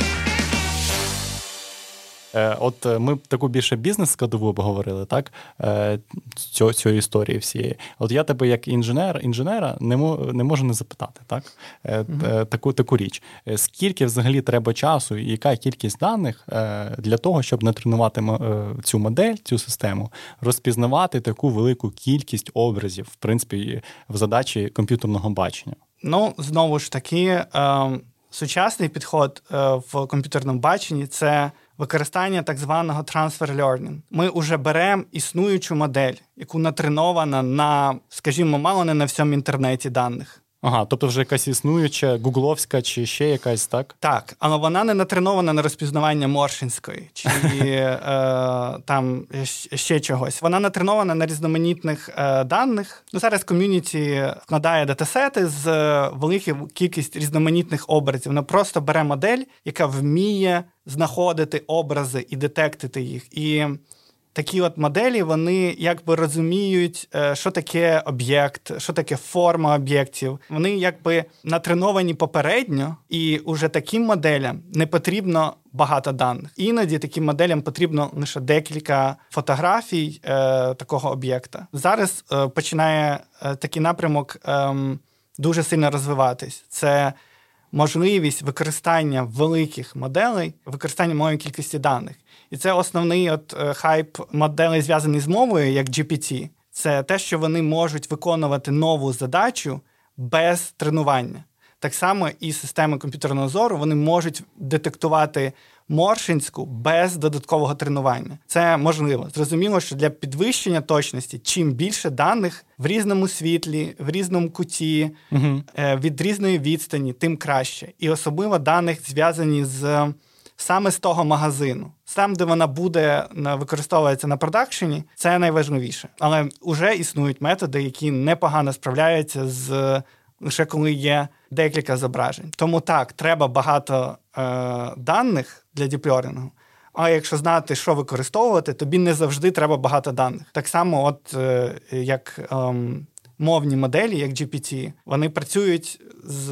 Е, от е, ми таку більше бізнес-складову обговорили, так? Е, цю, цю історії всієї. От я тебе, як інженер, інженера, не мо, не можу не запитати, так? Mm-hmm. Таку таку річ. Скільки взагалі треба часу і яка кількість даних для того, щоб натренувати цю модель, цю систему, розпізнавати таку велику кількість образів, в принципі, в задачі комп'ютерного бачення? Ну, знову ж таки, е, сучасний підход в комп'ютерному баченні це використання так званого transfer learning. Ми вже беремо існуючу модель, яку натренована на, скажімо, мало не на всьому інтернеті даних. Ага, тобто вже якась існуюча, гугловська чи ще якась, так? Так, але вона не натренована на розпізнавання Моршинської чи (laughs) е, там ще чогось. Вона натренована на різноманітних е, даних. Ну, Зараз ком'юніті складає датасети з е, великою кількістю різноманітних образів. Вона просто бере модель, яка вміє знаходити образи і детектити їх. І такі от моделі вони якби розуміють, е, що таке об'єкт, що таке форма об'єктів. Вони якби натреновані попередньо, і уже таким моделям не потрібно багато даних. Іноді таким моделям потрібно лише декілька фотографій е, такого об'єкта. Зараз е, починає е, такий напрямок е, дуже сильно розвиватись. Це можливість використання великих моделей, використання малої кількості даних. І це основний от е, хайп моделей, зв'язаний з мовою, як GPT. Це те, що вони можуть виконувати нову задачу без тренування. Так само і системи комп'ютерного зору вони можуть детектувати моршинську без додаткового тренування. Це можливо. Зрозуміло, що для підвищення точності чим більше даних в різному світлі, в різному куті, угу. від різної відстані, тим краще. І особливо даних зв'язані з саме з того магазину. Там, де вона буде використовуватися на продакшені, це найважливіше. Але вже існують методи, які непогано справляються з лише коли є декілька зображень. Тому так, треба багато е, даних для діпльорингу. А якщо знати, що використовувати, тобі не завжди треба багато даних. Так само, от е, як е, мовні моделі, як GPT, вони працюють з,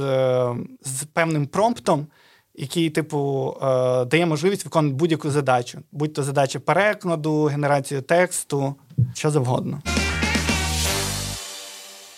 з певним промптом який, типу, е, дає можливість виконувати будь-яку задачу, будь-то задача перекладу, генерацію тексту, що завгодно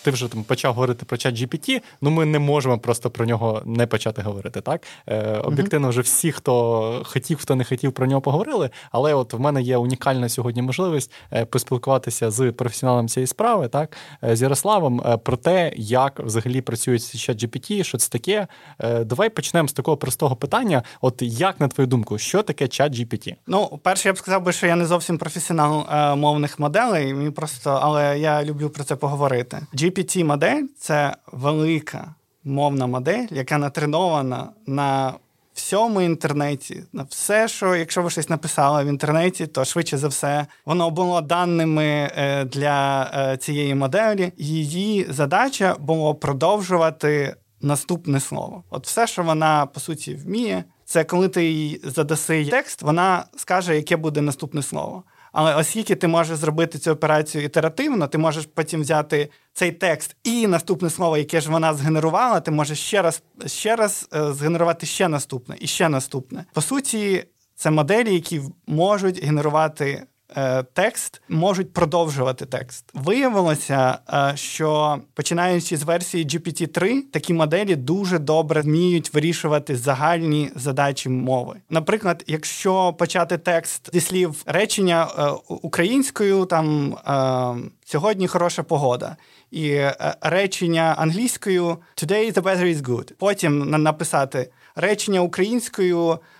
ти вже там почав говорити про чат GPT, ну ми не можемо просто про нього не почати говорити. Так е, об'єктивно, вже всі, хто хотів, хто не хотів про нього поговорили. Але от в мене є унікальна сьогодні можливість е, поспілкуватися з професіоналом цієї справи, так е, з Ярославом, е, про те, як взагалі працює чат GPT, що це таке. Е, давай почнемо з такого простого питання: от як на твою думку, що таке чат GPT? Ну, перше, я б сказав би, що я не зовсім професіонал мовних моделей, мені просто, але я люблю про це поговорити. GPT-модель це велика мовна модель, яка натренована на всьому інтернеті, на все, що якщо ви щось написали в інтернеті, то швидше за все воно було даними е, для е, цієї моделі. Її задача було продовжувати наступне слово. От все, що вона по суті вміє, це коли ти їй задаси текст, вона скаже, яке буде наступне слово. Але оскільки ти можеш зробити цю операцію ітеративно, ти можеш потім взяти цей текст і наступне слово, яке ж вона згенерувала, ти можеш ще раз ще раз е, згенерувати ще наступне і ще наступне. По суті, це моделі, які можуть генерувати текст можуть продовжувати текст. Виявилося, е, що починаючи з версії GPT-3, такі моделі дуже добре вміють вирішувати загальні задачі мови. Наприклад, якщо почати текст зі слів речення е, українською, там сьогодні хороша погода. І речення англійською «Today the weather is good». Потім написати речення українською Е,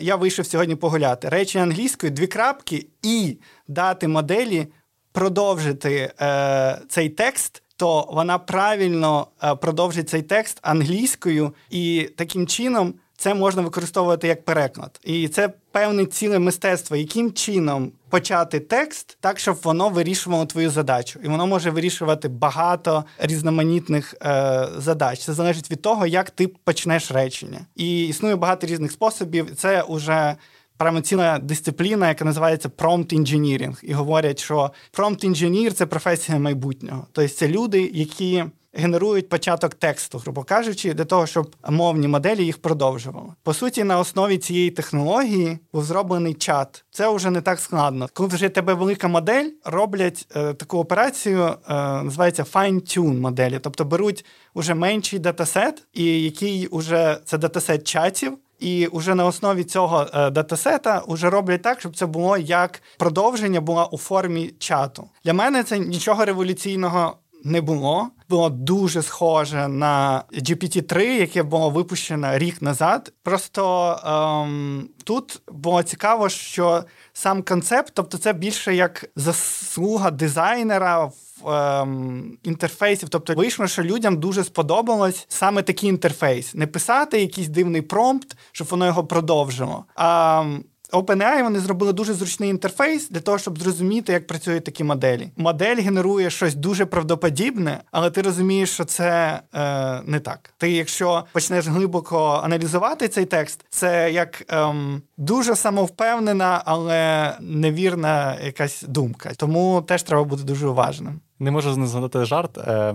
я вийшов сьогодні погуляти. Речі англійською, дві крапки, і дати моделі продовжити е, цей текст. То вона правильно е, продовжить цей текст англійською, і таким чином це можна використовувати як переклад. І це певне ціле мистецтво, яким чином почати текст так, щоб воно вирішувало твою задачу. І воно може вирішувати багато різноманітних е, задач. Це залежить від того, як ти почнеш речення. І існує багато різних способів. Це уже прямо ціла дисципліна, яка називається prompt engineering. І говорять, що prompt engineer – це професія майбутнього. Тобто це люди, які генерують початок тексту, грубо кажучи, для того, щоб мовні моделі їх продовжували. По суті, на основі цієї технології був зроблений чат. Це вже не так складно. Коли вже тебе велика модель, роблять е, таку операцію, е, називається fine-tune моделі, тобто беруть уже менший датасет, і який уже це датасет чатів. І вже на основі цього е, датасета вже роблять так, щоб це було як продовження було у формі чату. Для мене це нічого революційного не було. Було дуже схоже на GPT-3, яке було випущено рік назад. Просто ем, тут було цікаво, що сам концепт, тобто це більше як заслуга дизайнера в ем, інтерфейсів. Тобто вийшло, що людям дуже сподобалось саме такий інтерфейс. Не писати якийсь дивний промпт, щоб воно його продовжило. А OpenAI вони зробили дуже зручний інтерфейс для того, щоб зрозуміти, як працюють такі моделі. Модель генерує щось дуже правдоподібне, але ти розумієш, що це е, не так. Ти, якщо почнеш глибоко аналізувати цей текст, це як ем, дуже самовпевнена, але невірна якась думка. Тому теж треба бути дуже уважним. Не можу не згадати жарт. Е,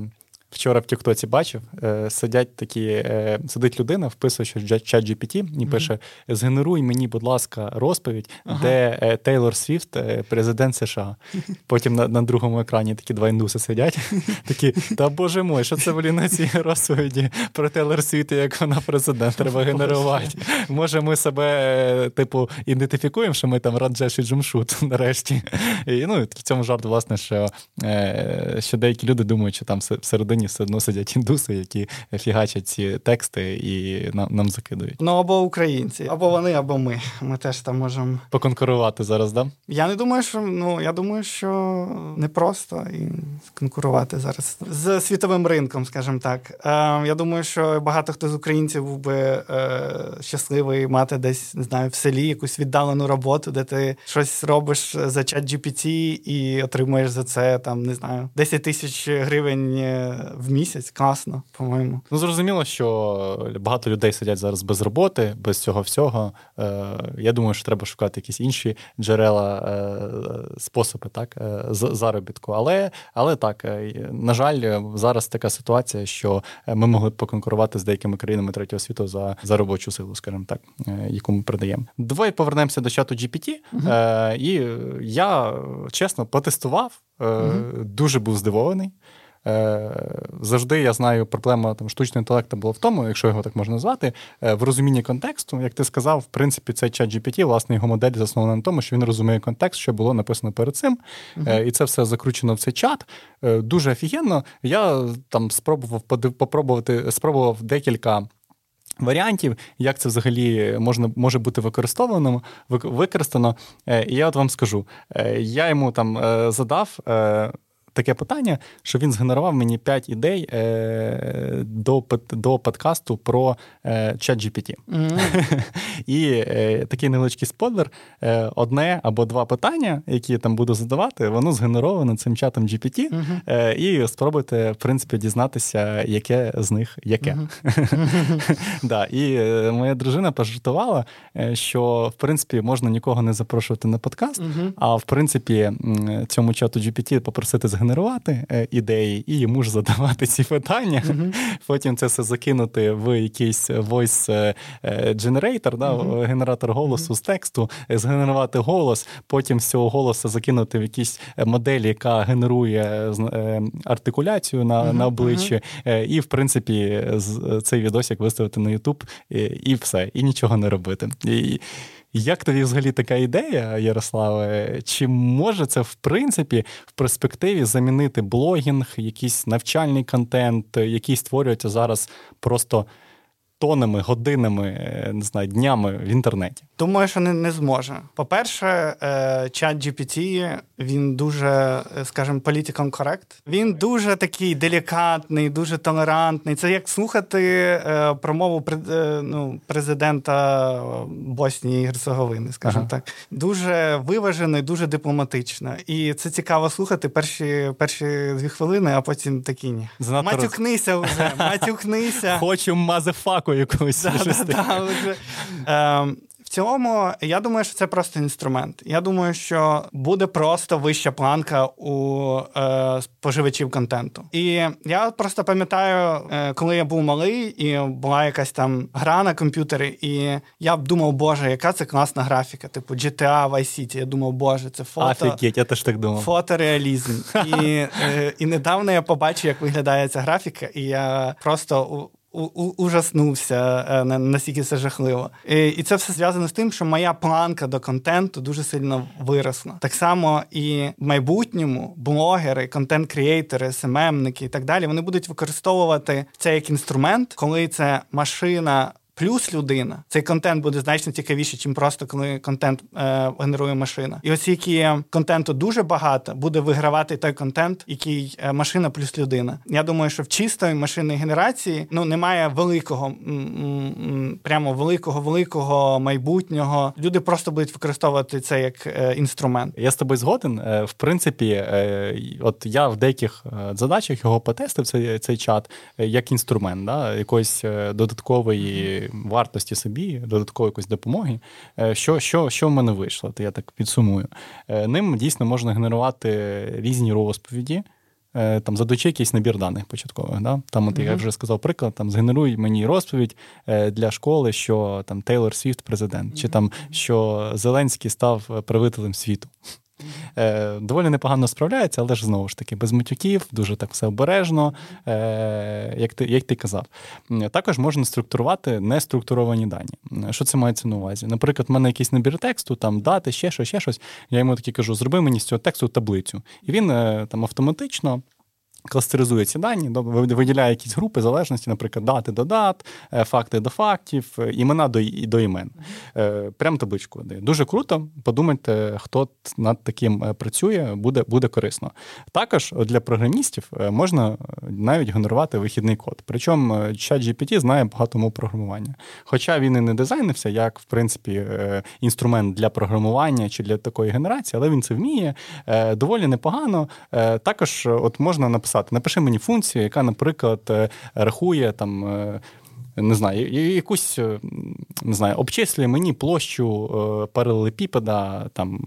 Вчора в Тіктоці бачив, е, сидять такі, е, сидить людина, вписує що чат GPT і пише: Згенеруй мені, будь ласка, розповідь, ага. де е, Тейлор Свіфт, президент США. (laughs) Потім на на другому екрані такі два індуси сидять. (laughs) Такі, та боже мой, що це блін, на цій розповіді про Тейлор Свіфт, як вона президент, треба генерувати. Може, ми себе, типу, ідентифікуємо, що ми там Раджеш і Джумшут (laughs) нарешті. І ну, в цьому жарт, власне, що, що деякі люди думають, що там всередині всередині все одно сидять індуси, які фігачать ці тексти і нам нам закидують. Ну або українці, або вони, або ми. Ми теж там можемо поконкурувати зараз, да? Я не думаю, що ну я думаю, що не просто і конкурувати зараз з світовим ринком, скажімо так. Е, Я думаю, що багато хто з українців був би е, щасливий мати десь не знаю в селі якусь віддалену роботу, де ти щось робиш за чат GPT і отримуєш за це там не знаю 10 тисяч гривень е, в місяць. Класно, по-моєму. Ну зрозуміло, що багато людей сидять зараз без роботи, без цього всього. Е, Я думаю, що треба шукати якісь інші джерела, е, способи так, е, заробітку. Але але так, е, на жаль, зараз така ситуація, що ми могли б поконкурувати з деякими країнами третього світу за за робочу силу, скажімо так, е, яку ми продаємо. Давай повернемося до чату GPT. Е, І я чесно потестував, uh дуже був здивований. Е, завжди я знаю, проблема там штучного інтелекту була в тому, якщо його так можна назвати, е, в розумінні контексту, як ти сказав, в принципі, цей чат GPT, власне, його модель заснована на тому, що він розуміє контекст, що було написано перед цим, uh-huh. і це все закручено в цей чат. Дуже офігенно. Я там спробував попробувати, спробував декілька. Варіантів, як це взагалі можна може бути використовано, використано. І я от вам скажу: я йому там задав таке питання, що він згенерував мені 5 ідей е, до до подкасту про е, чат GPT. Mm-hmm. І е, такий невеличкий спойлер: е, одне або два питання, які я там буду задавати, воно згенеровано цим чатом GPT. Mm-hmm. І спробуйте, в принципі, дізнатися, яке з них яке. Mm-hmm. (laughs) да, І е, моя дружина пожартувала, е, що в принципі можна нікого не запрошувати на подкаст, а в принципі, цьому чату GPT попросити згенерувати генерувати е, ідеї і йому ж задавати ці питання. Uh-huh. Потім це все закинути в якийсь voice е, е, generator, да, uh-huh. генератор голосу з тексту, згенерувати голос, потім з цього голосу закинути в якісь моделі, яка генерує артикуляцію на на обличчі, і, в принципі, цей відосик виставити на YouTube, і, і все, і нічого не робити. І, як тобі взагалі така ідея, Ярославе? Чи може це в принципі в перспективі замінити блогінг, якийсь навчальний контент, який створюється зараз просто тонами, годинами, е, не знаю, днями в інтернеті? Думаю, що не не зможе. По-перше, е, чат GPT, він дуже, е, скажімо, політиком корект. Він дуже такий делікатний, дуже толерантний. Це як слухати промову ну, президента Боснії і Герцеговини, скажімо ага. так. Дуже виважений, дуже дипломатично. І це цікаво слухати перші перші дві хвилини, а потім такі ні. Матюкнися вже, (laughs) матюкнися. Хочу мазефак собаку якусь. Да, да, да, вже. Ем, В цілому, я думаю, що це просто інструмент. Я думаю, що буде просто вища планка у е, споживачів контенту. І я просто пам'ятаю, е, коли я був малий, і була якась там гра на комп'ютері, і я б думав, боже, яка це класна графіка, типу GTA Vice City. Я думав, боже, це фото. Офігеть, я теж так думав. Фотореалізм. І, е, і недавно я побачив, як виглядає ця графіка, і я просто ужаснувся, е, наскільки це жахливо. І, це все зв'язано з тим, що моя планка до контенту дуже сильно виросла. Так само і в майбутньому блогери, контент-крієйтори, СММники і так далі вони будуть використовувати це як інструмент, коли це машина плюс людина, цей контент буде значно цікавіше, чим просто коли контент е, генерує машина. І оскільки контенту дуже багато, буде вигравати той контент, який е, машина плюс людина. Я думаю, що в чистої машинної генерації ну немає великого, прямо великого, великого майбутнього. Люди просто будуть використовувати це як е, інструмент. Я з тобою згоден. Е, в принципі, е, от я в деяких задачах його потестив цей цей чат як інструмент, да, якоїсь додаткової вартості собі, додаткової якоїсь допомоги. Е, що що, що в мене вийшло? То я так підсумую. Е, ним дійсно можна генерувати різні розповіді. Е, там задаючи якийсь набір даних початкових. Да? Там, от, mm-hmm. я вже сказав приклад, там згенеруй мені розповідь для школи, що там Тейлор Свіфт президент, mm-hmm. чи там що Зеленський став правителем світу. Е, Доволі непогано справляється, але ж знову ж таки, без матюків, дуже так все обережно, е, як ти як ти казав. Також можна структурувати неструктуровані дані. Що це мається на увазі? Наприклад, в мене якийсь набір тексту, там дати, ще щось, ще щось. Я йому таки кажу: зроби мені з цього тексту таблицю. І він е, там автоматично кластеризує ці дані, виділяє якісь групи залежності, наприклад, дати до дат, е, факти до фактів, е, імена до до імен. Е, прям табличку. Дуже круто. Подумайте, хто над таким працює, буде буде корисно. Також для програмістів можна навіть генерувати вихідний код. Причому ChatGPT знає багато мов програмування. Хоча він і не дизайнився, як в принципі інструмент для програмування чи для такої генерації, але він це вміє доволі непогано. Також от можна написати написати. Напиши мені функцію, яка, наприклад, е, рахує там. Е, не знаю, якусь е, не знаю, обчислює мені площу паралелепіпеда, там,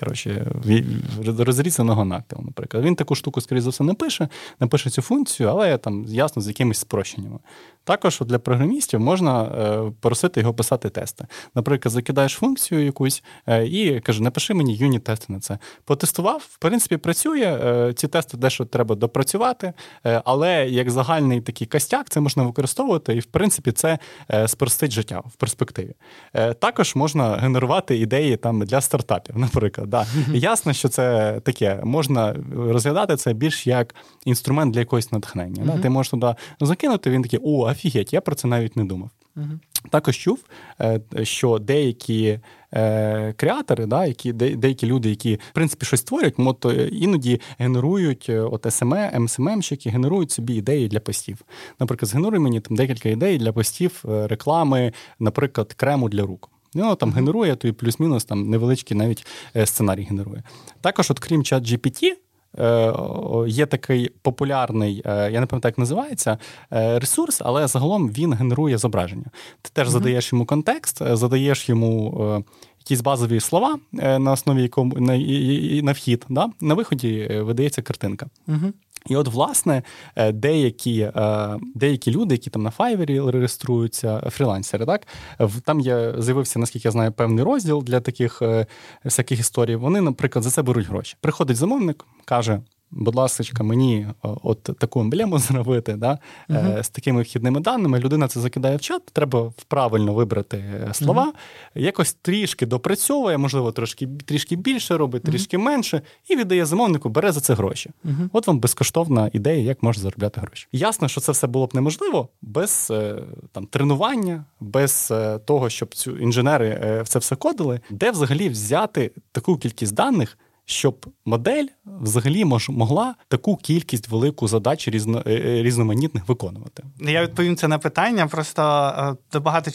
коротше, розрізаного нактилу, наприклад. Він таку штуку, скоріше за все, не пише, напише цю функцію, але там ясно з якимись спрощеннями. Також для програмістів можна е, просити його писати тести. Наприклад, закидаєш функцію якусь е, і каже, напиши мені юніт-тести на це. Потестував, в принципі, працює. Е, ці тести дещо треба допрацювати, але як загальний такий костяк, це можна використовувати, і в принципі це спростить життя в перспективі. Також можна генерувати ідеї там для стартапів, наприклад. Да. Ясно, що це таке, можна розглядати це більш як інструмент для якогось натхнення. Да? Ти можеш туди закинути, він такий, о, офігеть, я про це навіть не думав. Також чув, е, що деякі е, креатори, да, які деякі люди, які в принципі щось створюють, мото е, іноді генерують от SME, MSMM-щики, генерують собі ідеї для постів. Наприклад, згенеруй мені там декілька ідей для постів, реклами, наприклад, крему для рук. Ну, там генерує, то і плюс-мінус там невеличкий навіть сценарій генерує. Також, от крім чат GPT, Е, є такий популярний, е, я не пам'ятаю, як називається е, ресурс, але загалом він генерує зображення. Ти теж mm задаєш йому контекст, задаєш йому якісь базові слова, на основі якому на, на вхід. Да? На виході видається картинка. mm і от, власне, е, деякі е, деякі люди, які там на Fiverr і реєструються, фрілансери, так там є з'явився, наскільки я знаю, певний розділ для таких е, всяких історій. Вони, наприклад, за це беруть гроші. Приходить замовник, каже: будь ласка, мені от таку емблему (laughs) зробити, да, uh-huh. з такими вхідними даними. Людина це закидає в чат, треба правильно вибрати е, слова, uh-huh. якось трішки допрацьовує, можливо, трошки трішки більше робить, трішки менше, і віддає замовнику, бере за це гроші. От вам безкоштовна ідея, як можна заробляти гроші. Ясно, що це все було б неможливо без е, там тренування, без того, щоб цю інженери це все кодили, де взагалі взяти таку кількість даних щоб модель взагалі мож, могла таку кількість велику задач різно, е, е, різноманітних виконувати. Я відповім це на питання, просто ти багато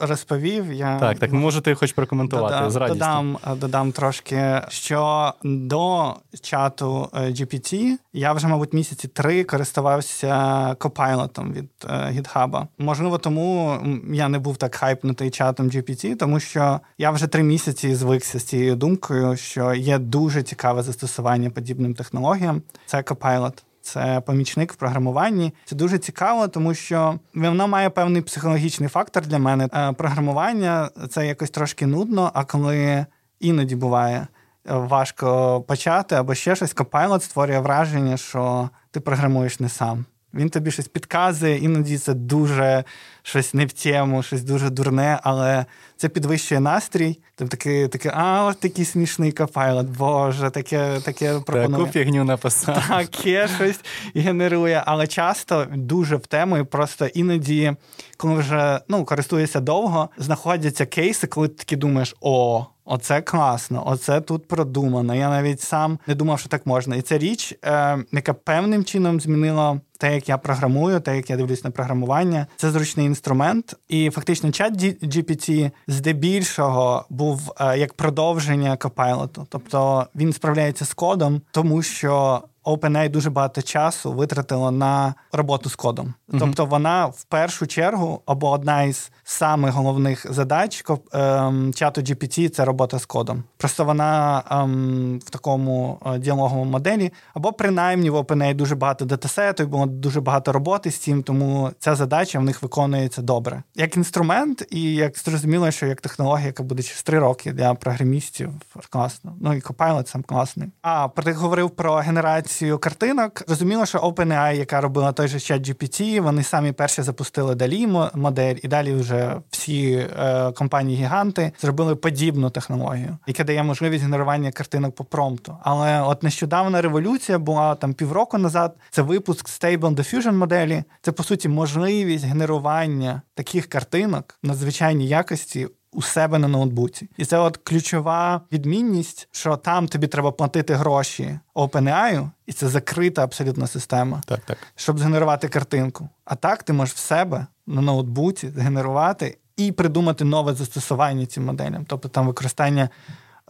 розповів. Я Так, так, можете хоч прокоментувати додам, з радістю. Додам, додам трошки, що до чату GPT я вже, мабуть, місяці три користувався Copilot від GitHub. Можливо, тому я не був так хайпнутий чатом GPT, тому що я вже три місяці звикся з цією думкою, що є дуже цікаве застосування подібним технологіям. Це Copilot. Це помічник в програмуванні. Це дуже цікаво, тому що воно має певний психологічний фактор для мене. Е, програмування це якось трошки нудно, а коли іноді буває е, важко почати або ще щось, Copilot створює враження, що ти програмуєш не сам. Він тобі щось підказує, іноді це дуже щось не в тему, щось дуже дурне, але це підвищує настрій. Ти такий, такий, а, от такий смішний копайлот, боже, таке таке пропонує. Таку фігню написав. Таке щось генерує, але часто дуже в тему, і просто іноді, коли вже ну, користуєшся довго, знаходяться кейси, коли ти таки думаєш, о. Оце класно, оце тут продумано. Я навіть сам не думав, що так можна. І ця річ, е, яка певним чином змінила те, як я програмую, те, як я дивлюсь на програмування, це зручний інструмент. І фактично чат GPT здебільшого був е, як продовження Copilot. Тобто він справляється з кодом, тому що OpenAI дуже багато часу витратило на роботу з кодом. Mm-hmm. Тобто вона в першу чергу або одна із самих головних задач ем, чату GPT це робота з кодом. Просто вона ем, в такому е, діалоговому моделі, або принаймні в OpenAI дуже багато датасету, і було дуже багато роботи з цим, тому ця задача в них виконується добре. Як інструмент, і як зрозуміло, що як технологія, яка буде через три роки для програмістів, класно. Ну і Copilot сам класний. А про ти говорив про генерацію картинок. Розуміло, що OpenAI, яка робила той же чат GPT, вони самі перші запустили DALI модель, і далі вже всі е, компанії-гіганти зробили подібну технологію, яка дає можливість генерування картинок по промпту. Але от нещодавна революція була там півроку назад. Це випуск Stable Diffusion моделі. Це по суті можливість генерування таких картинок надзвичайній якості. У себе на ноутбуці. І це от ключова відмінність, що там тобі треба платити гроші OpenAI, і це закрита абсолютна система, так, так. щоб згенерувати картинку. А так ти можеш в себе на ноутбуці згенерувати і придумати нове застосування цим моделям. Тобто там використання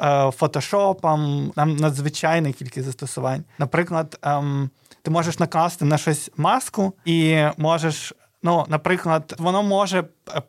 е, фотошопом, там надзвичайна кількість застосувань. Наприклад, ем, ти можеш накласти на щось маску і можеш. Ну, наприклад, воно може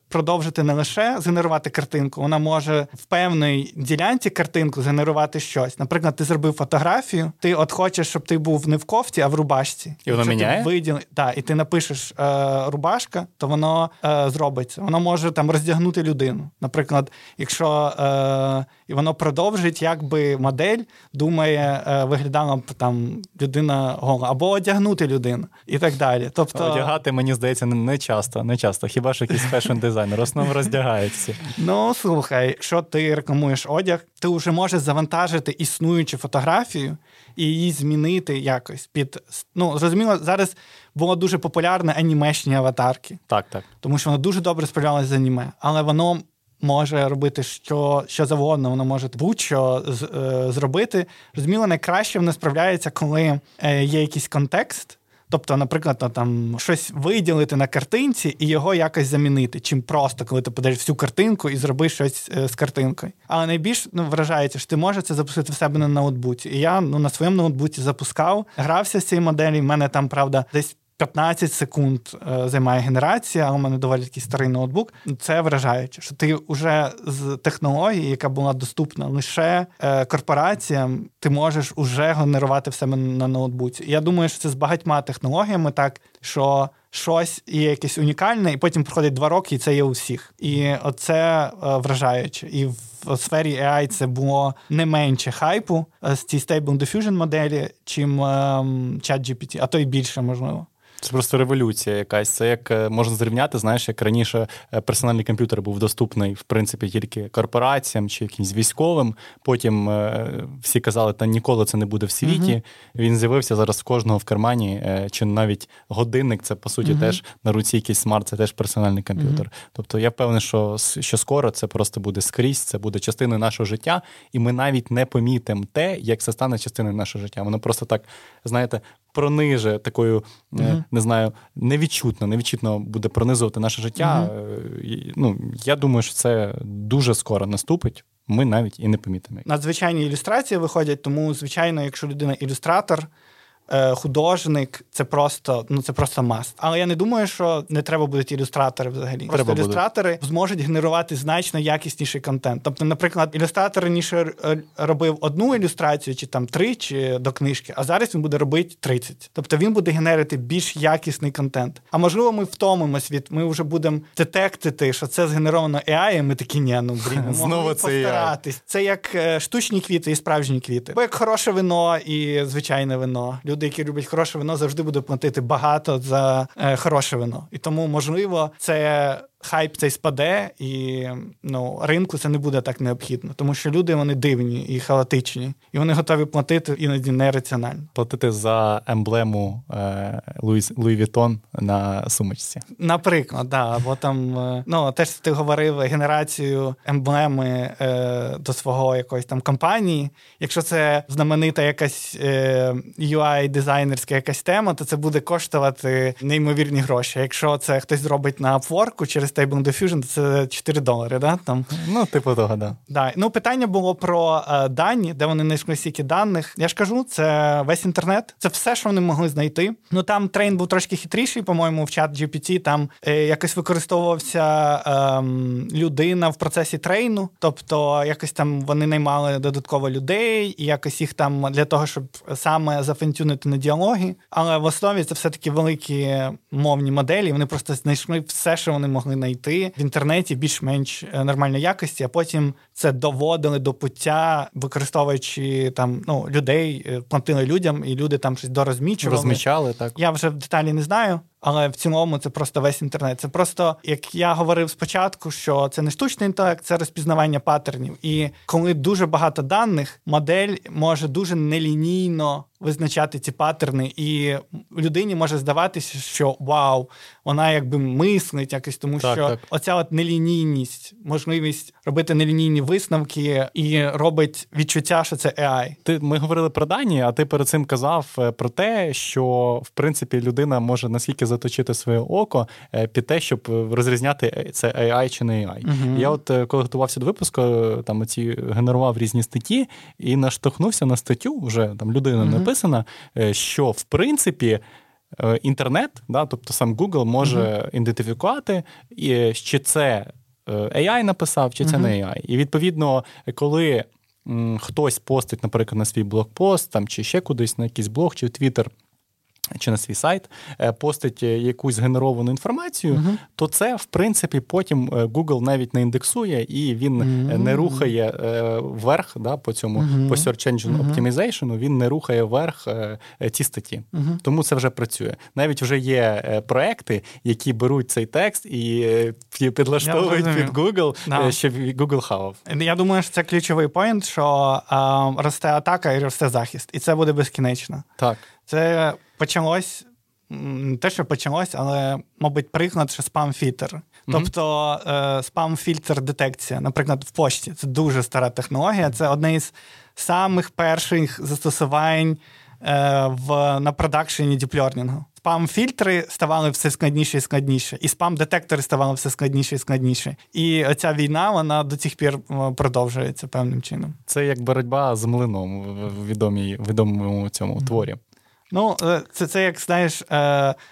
продовжити не лише згенерувати картинку, вона може в певній ділянці картинку згенерувати щось. Наприклад, ти зробив фотографію, ти от хочеш, щоб ти був не в кофті, а в рубашці. І воно міняє? виділ... Так, і ти напишеш е, рубашка, то воно е, зробиться. Воно може там роздягнути людину. Наприклад, якщо е, і воно продовжить, якби модель думає, е, виглядала б там людина гола, або одягнути людину і так далі. Тобто одягати, мені здається, не часто, не часто. Хіба що якісь (laughs) fashion-дизайнер, основно роздягається. Ну слухай, якщо ти рекламуєш одяг, ти вже можеш завантажити існуючу фотографію і її змінити якось під. Ну, зрозуміло, зараз було дуже популярне анімешні аватарки. Так, так. Тому що воно дуже добре справлялося з аніме, але воно. Може робити що що завгодно, воно може будь-що з, е, зробити. Розуміло, найкраще воно справляється, коли е, є якийсь контекст, Тобто, наприклад, там щось виділити на картинці і його якось замінити, чим просто, коли ти подаєш всю картинку і зробиш щось е, з картинкою. Але найбільш ну, вражається, що ти можеш це запустити в себе на ноутбуці. І я ну, на своєму ноутбуці запускав, грався з цією моделі. в мене там, правда, десь 15 секунд е, займає генерація, але у мене доволі такий старий ноутбук. Це вражаюче, що ти вже з технології, яка була доступна лише е, корпораціям, ти можеш уже генерувати в себе на ноутбуці. Я думаю, що це з багатьма технологіями так, що щось є якесь унікальне, і потім проходить два роки, і це є у всіх. І оце е, вражаюче. І в сфері AI це було не менше хайпу з цієї Stable Diffusion моделі, чим ем, ChatGPT, а то й більше можливо. Це просто революція якась. Це як е, можна зрівняти, знаєш, як раніше е, персональний комп'ютер був доступний, в принципі, тільки корпораціям чи якимсь військовим. Потім е, всі казали, та ніколи це не буде в світі. uh Він з'явився зараз в кожного в кармані, чи навіть годинник це по суті uh теж на руці якийсь смарт, це теж персональний комп'ютер. uh Тобто я впевнений, що що скоро це просто буде скрізь, це буде частиною нашого життя, і ми навіть не помітимо те, як це стане частиною нашого життя. Воно просто так, знаєте, прониже такою, uh не знаю, невідчутно, невідчутно буде пронизувати наше життя. uh Ну, Я думаю, що це дуже скоро наступить. Ми навіть і не помітимо. Надзвичайні ілюстрації виходять, тому, звичайно, якщо людина ілюстратор. Е, художник це просто ну це просто маст. Але я не думаю, що не треба будуть ілюстратори взагалі. Треба просто ілюстратори буде. зможуть генерувати значно якісніший контент. Тобто, наприклад, ілюстратор раніше е, робив одну ілюстрацію, чи там три, чи до книжки, а зараз він буде робити 30. Тобто він буде генерити більш якісний контент. А можливо, ми втомимось від ми вже будемо детектити, що це згенеровано AI, і Ми такі ні, ну блін, ми (laughs) знову це постаратись. Це як е, штучні квіти і справжні квіти. Бо як хороше вино і звичайне вино люди, які люблять хороше вино, завжди будуть платити багато за е, хороше вино. І тому, можливо, це хайп цей спаде, і ну, ринку це не буде так необхідно, тому що люди вони дивні і хаотичні, і вони готові платити іноді нераціонально. Платити за емблему е, Louis Vuitton на сумочці. Наприклад, да, або там е, ну теж ти говорив генерацію емблеми е, до свого якоїсь там компанії. Якщо це знаменита якась е, UI дизайнерська якась тема, то це буде коштувати неймовірні гроші. Якщо це хтось зробить на Upwork через Stable Diffusion, це 4 долари, да? Там. Ну, типу того, да. да. Ну, питання було про е, дані, де вони знайшли стільки даних. Я ж кажу, це весь інтернет, це все, що вони могли знайти. Ну там train був трошки хитріший, по-моєму, в ChatGPT там е, якось використовувався е, людина в процесі трейну, тобто якось там вони наймали додатково людей, і якось їх там для того, щоб саме зафентюнити на діалоги. Але в основі це все-таки великі мовні моделі. Вони просто знайшли все, що вони могли знайти в інтернеті більш-менш е, нормальної якості, а потім це доводили до пуття, використовуючи там ну людей, е, платили людям, і люди там щось дорозмічували. Розмічали так. Я вже в деталі не знаю. Але в цілому це просто весь інтернет. Це просто, як я говорив спочатку, що це не штучний інтелект, це розпізнавання паттернів. І коли дуже багато даних, модель може дуже нелінійно визначати ці паттерни, і людині може здаватися, що вау, вона якби мислить якось, тому так, що так. оця от нелінійність, можливість робити нелінійні висновки і робить відчуття, що це AI. Ти ми говорили про дані, а ти перед цим казав е, про те, що в принципі людина може наскільки заточити своє око е, під те, щоб розрізняти е, це AI чи не AI. uh Я, от коли готувався до випуску, там оці генерував різні статті і наштовхнувся на статтю, вже там людина uh написана, що в принципі. Інтернет, да, тобто сам Google може uh-huh. ідентифікувати, чи це AI написав, чи це uh-huh. не AI. І відповідно, коли хтось постить, наприклад, на свій блокпост там, чи ще кудись на якийсь блог, чи в Твіттер чи на свій сайт е, постить е, якусь згенеровану інформацію, uh-huh. то це, в принципі, потім е, Google навіть не індексує і він uh-huh. не рухає вверх да, по цьому uh-huh. по Search Engine Optimization, він не рухає вверх ці статті. Тому це вже працює. Навіть вже є проекти, які беруть цей текст і підлаштовують під Google, no. щоб Google хавав. Я думаю, що це ключовий поінт, що а, росте атака і росте захист, і це буде безкінечно. Так. Це почалось. Не те, що почалось, але, мабуть, приклад, що спам-фільтр. Mm-hmm. Тобто е, спам-фільтр детекція, наприклад, в пошті. Це дуже стара технологія. Це одне із самих перших застосувань е, в, на продакшені діплернінгу. Спам-фільтри ставали все складніше і складніше, і спам-детектори ставали все складніше і складніше. І оця війна вона до цих пір е, продовжується певним чином. Це як боротьба з млином в відомій відомому цьому mm-hmm. творі. Ну, е, це це як знаєш, е,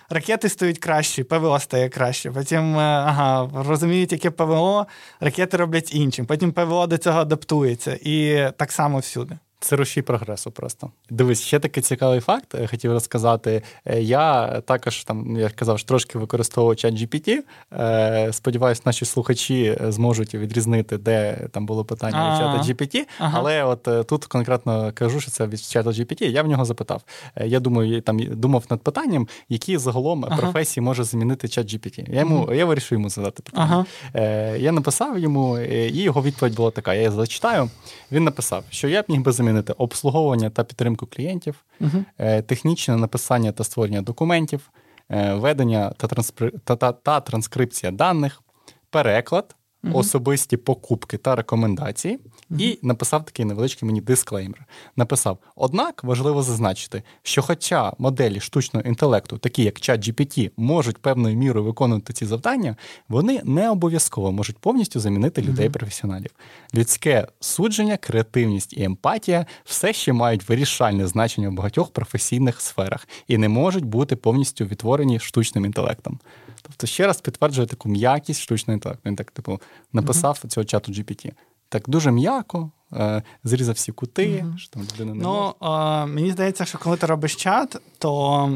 ракети стають кращі, ПВО стає краще. Потім е, ага, розуміють, яке ПВО, ракети роблять іншим. Потім ПВО до цього адаптується. І так само всюди. Це рушій прогресу просто. Дивись, ще такий цікавий факт, е, хотів розказати. Е, я також там, я казав, що трошки використовував чат GPT. Е, сподіваюсь, наші слухачі зможуть відрізнити, де там було питання чата GPT. Ага. Але от тут конкретно кажу, що це від чата GPT. Я в нього запитав. Я думаю, там думав над питанням, які загалом ага. професії може замінити чат GPT. Я йому я вирішив йому задати питання. Ага. Я написав йому, і його відповідь була така: я її зачитаю. Він написав, що я б міг би замінити замінити обслуговування та підтримку клієнтів, uh технічне написання та створення документів, е, ведення та, транспри... та, та, та транскрипція даних, переклад, uh особисті покупки та рекомендації, і написав такий невеличкий мені дисклеймер. Написав: однак важливо зазначити, що, хоча моделі штучного інтелекту, такі як ChatGPT, можуть певною мірою виконувати ці завдання, вони не обов'язково можуть повністю замінити людей-професіоналів. Людське судження, креативність і емпатія все ще мають вирішальне значення в багатьох професійних сферах і не можуть бути повністю відтворені штучним інтелектом. Тобто, ще раз підтверджує таку м'якість штучного інтелекту. Він так, типу, написав uh-huh. цього чату GPT. Так дуже м'яко, е, зрізав всі кути, uh-huh. що там людина не Ну, е, мені здається, що коли ти робиш чат, то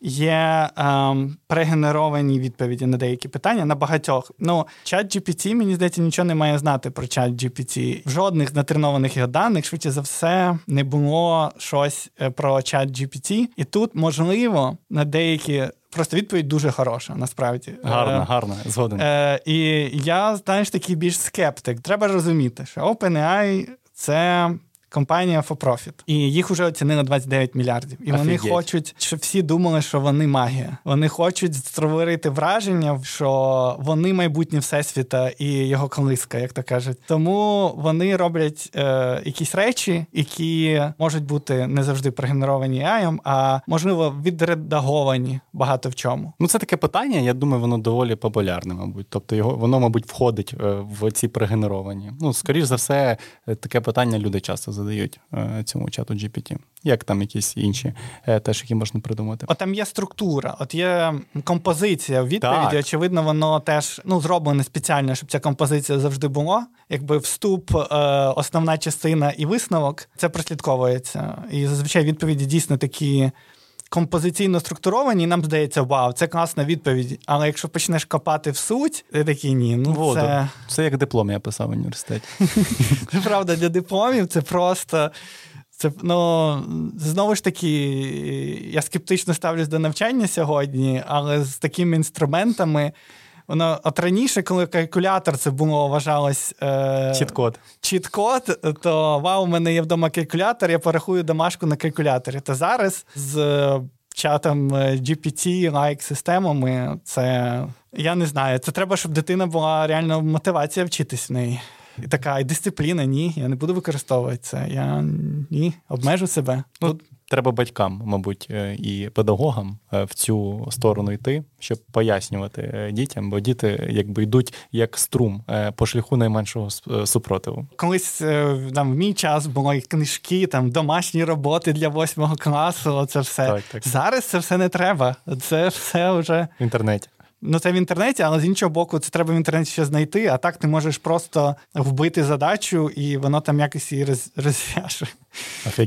є е, прегенеровані відповіді на деякі питання на багатьох. Ну, чат GPT, мені здається, нічого не має знати про чат GPT. В жодних натренованих його даних, швидше за все, не було щось е, про чат GPT. І тут, можливо, на деякі Просто відповідь дуже хороша, насправді. Гарна, е, гарна, згоден. Е, І я, знаєш, такий більш скептик. Треба розуміти, що OpenAI – це компанія for profit. І їх вже оцінили 29 мільярдів. І Офігеть. вони хочуть, щоб всі думали, що вони магія. Вони хочуть створити враження, що вони майбутнє всесвіта і його колиска, як то кажуть. Тому вони роблять е, якісь речі, які можуть бути не завжди прогенеровані AI, а можливо відредаговані багато в чому. Ну це таке питання. Я думаю, воно доволі популярне, мабуть. Тобто його воно, мабуть, входить е, в ці пригенеровані. Ну, скоріш за все, е, таке питання люди часто задають е, цьому чату GPT. Як там якісь інші е, теж, які можна придумати? От там є структура, от є композиція в відповіді. Так. Очевидно, воно теж ну, зроблене спеціально, щоб ця композиція завжди була. Якби вступ, е, основна частина і висновок це прослідковується. І зазвичай відповіді дійсно такі. Композиційно структуровані, і нам здається, вау, це класна відповідь. Але якщо почнеш копати в суть, ти такий ні. ну Воду. Це Це як диплом я писав в університеті. (laughs) Правда, для дипломів це просто це ну знову ж таки, я скептично ставлюсь до навчання сьогодні, але з такими інструментами. Воно от раніше, коли калькулятор це було вважалось е, чіт-код, чіт-код, то вау, у мене є вдома калькулятор, я порахую домашку на калькуляторі. Та зараз з е, чатом е, GPT, лайк системами, це я не знаю. Це треба, щоб дитина була реально мотивація вчитись в неї. І така і дисципліна, ні, я не буду використовувати це. Я ні, обмежу себе. Ну, Треба батькам, мабуть, е, і педагогам е, в цю сторону йти, щоб пояснювати е, дітям, бо діти якби йдуть як струм по шляху найменшого супротиву. Колись там в мій час було і книжки, там домашні роботи для восьмого класу. Це все так, так. зараз. Це все не треба. Це все вже в інтернеті. Ну, це в інтернеті, але з іншого боку, це треба в інтернеті ще знайти, а так ти можеш просто вбити задачу, і воно там якось її роз, розв'яже.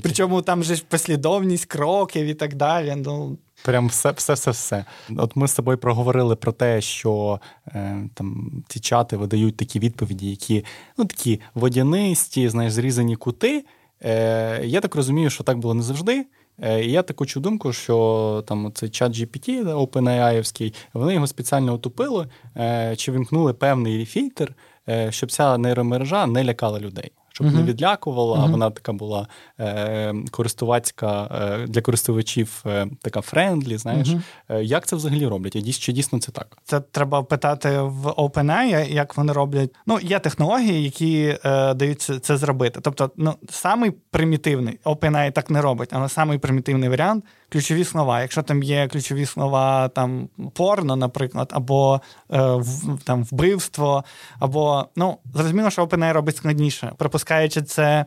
Причому там же ж послідовність кроків і так далі. Ну, Прям все, все, все, все. От ми з тобою проговорили про те, що е, там ці чати видають такі відповіді, які ну такі водянисті, знаєш, зрізані кути. Е, Я так розумію, що так було не завжди. Е, і я таку чув думку, що там цей чат GPT, OpenAI, вони його спеціально отупили е, чи вимкнули певний фільтр, е, щоб ця нейромережа не лякала людей щоб uh-huh. не відлякувала, uh-huh. а вона така була е, користувацька е, для користувачів е, така friendly. Знаєш, угу. як це взагалі роблять? І чи дійсно це так? Це треба питати в OpenAI, як вони роблять. Ну, є технології, які е, дають це зробити. Тобто, ну самий примітивний OpenAI так не робить, але самий примітивний варіант ключові слова. Якщо там є ключові слова там порно, наприклад, або е, в, там вбивство, або ну зрозуміло, що OpenAI робить складніше. Пропускаючи це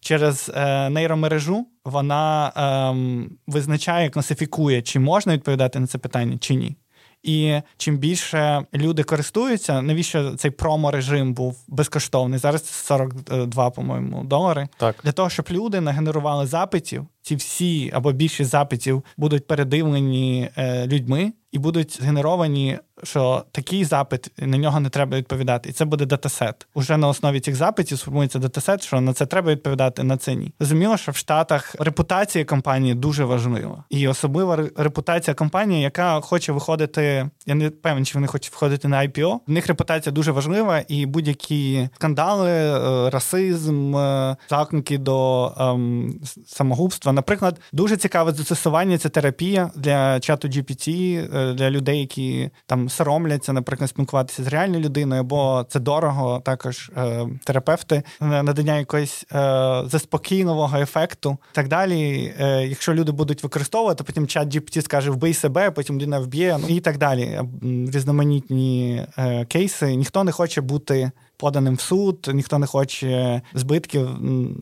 через е, нейромережу, вона е, визначає, класифікує, чи можна відповідати на це питання, чи ні. І чим більше люди користуються, навіщо цей промо-режим був безкоштовний? Зараз це 42, по-моєму, долари. Так. Для того, щоб люди нагенерували запитів, ці всі або більшість запитів будуть передивлені е, людьми і будуть згенеровані що такий запит на нього не треба відповідати, і це буде датасет. Уже на основі цих запитів сформується датасет, що на це треба відповідати, на це ні. Зрозуміло, що в Штатах репутація компанії дуже важлива, і особлива репутація компанії, яка хоче виходити. Я не певен, чи вони хочуть входити на IPO. В них репутація дуже важлива, і будь-які скандали, е, расизм, е, заклики до ем, самогубства. Наприклад, дуже цікаве застосування це терапія для чату GPT, е, для людей, які там соромляться, наприклад, спілкуватися з реальною людиною, бо це дорого. Також е, терапевти надання якогось е, заспокійливого ефекту. Так далі, якщо люди будуть використовувати, потім чат GPT скаже вбий себе, потім людина вб'є, ну і так далі. Різноманітні кейси. Ніхто не хоче бути поданим в суд, ніхто не хоче збитків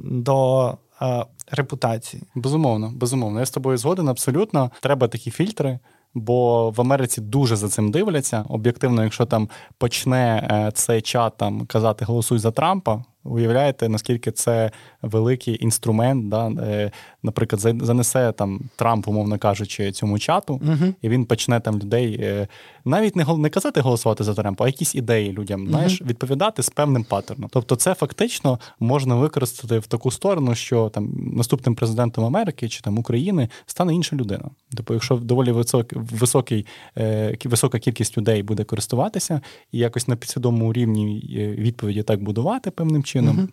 до. Репутації безумовно, безумовно. Я з тобою згоден. Абсолютно треба такі фільтри. Бо в Америці дуже за цим дивляться. Об'єктивно, якщо там почне е, цей чат там казати Голосуй за Трампа, Уявляєте, наскільки це великий інструмент, да, е, наприклад, занесе там Трамп, умовно кажучи, цьому чату, uh-huh. і він почне там людей е, навіть не не казати голосувати за Трампа, а якісь ідеї людям, uh-huh. знаєш, відповідати з певним паттерном. Тобто, це фактично можна використати в таку сторону, що там наступним президентом Америки чи там України стане інша людина. Тобто, якщо доволі високий, високий е, висока кількість людей буде користуватися і якось на підсвідомому рівні відповіді так будувати певним чином чином. Угу.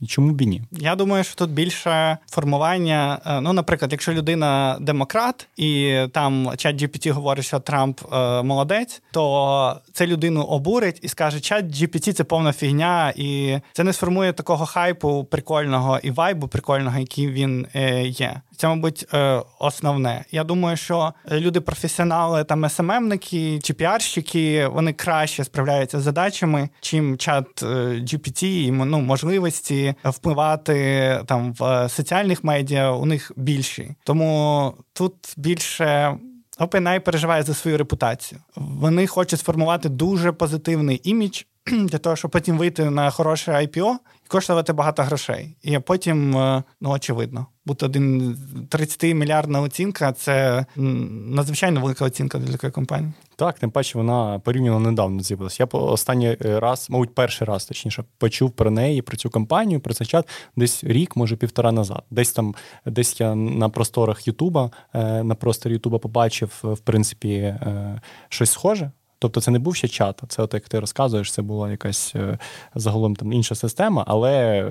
І чому б і ні? Я думаю, що тут більше формування. Е, ну, наприклад, якщо людина демократ, і там чат GPT говорить, що Трамп е, молодець, то це людину обурить і скаже, чат GPT це повна фігня, і це не сформує такого хайпу прикольного і вайбу прикольного, який він е, є. Це, мабуть, е, основне. Я думаю, що люди-професіонали, там СММники чи піарщики, вони краще справляються з задачами, чим чат е, GPT і ну, можливості впливати там в соціальних медіа. У них більші. Тому тут більше. OpenAI переживає за свою репутацію. Вони хочуть сформувати дуже позитивний імідж (clears throat) для того, щоб потім вийти на хороше IPO і коштувати багато грошей. І потім, е, ну очевидно, бути один 30 мільярдна оцінка це надзвичайно велика оцінка для такої компанії. Так, тим паче вона порівняно недавно з'явилася. Я останній раз, мабуть, перший раз точніше, почув про неї, про цю компанію, про цей чат десь рік, може півтора назад. Десь там, десь я на просторах Ютуба, е, на просторі Ютуба побачив, в принципі, е, щось схоже. Тобто це не був ще чат, це, от як ти розказуєш, це була якась е, загалом там інша система, але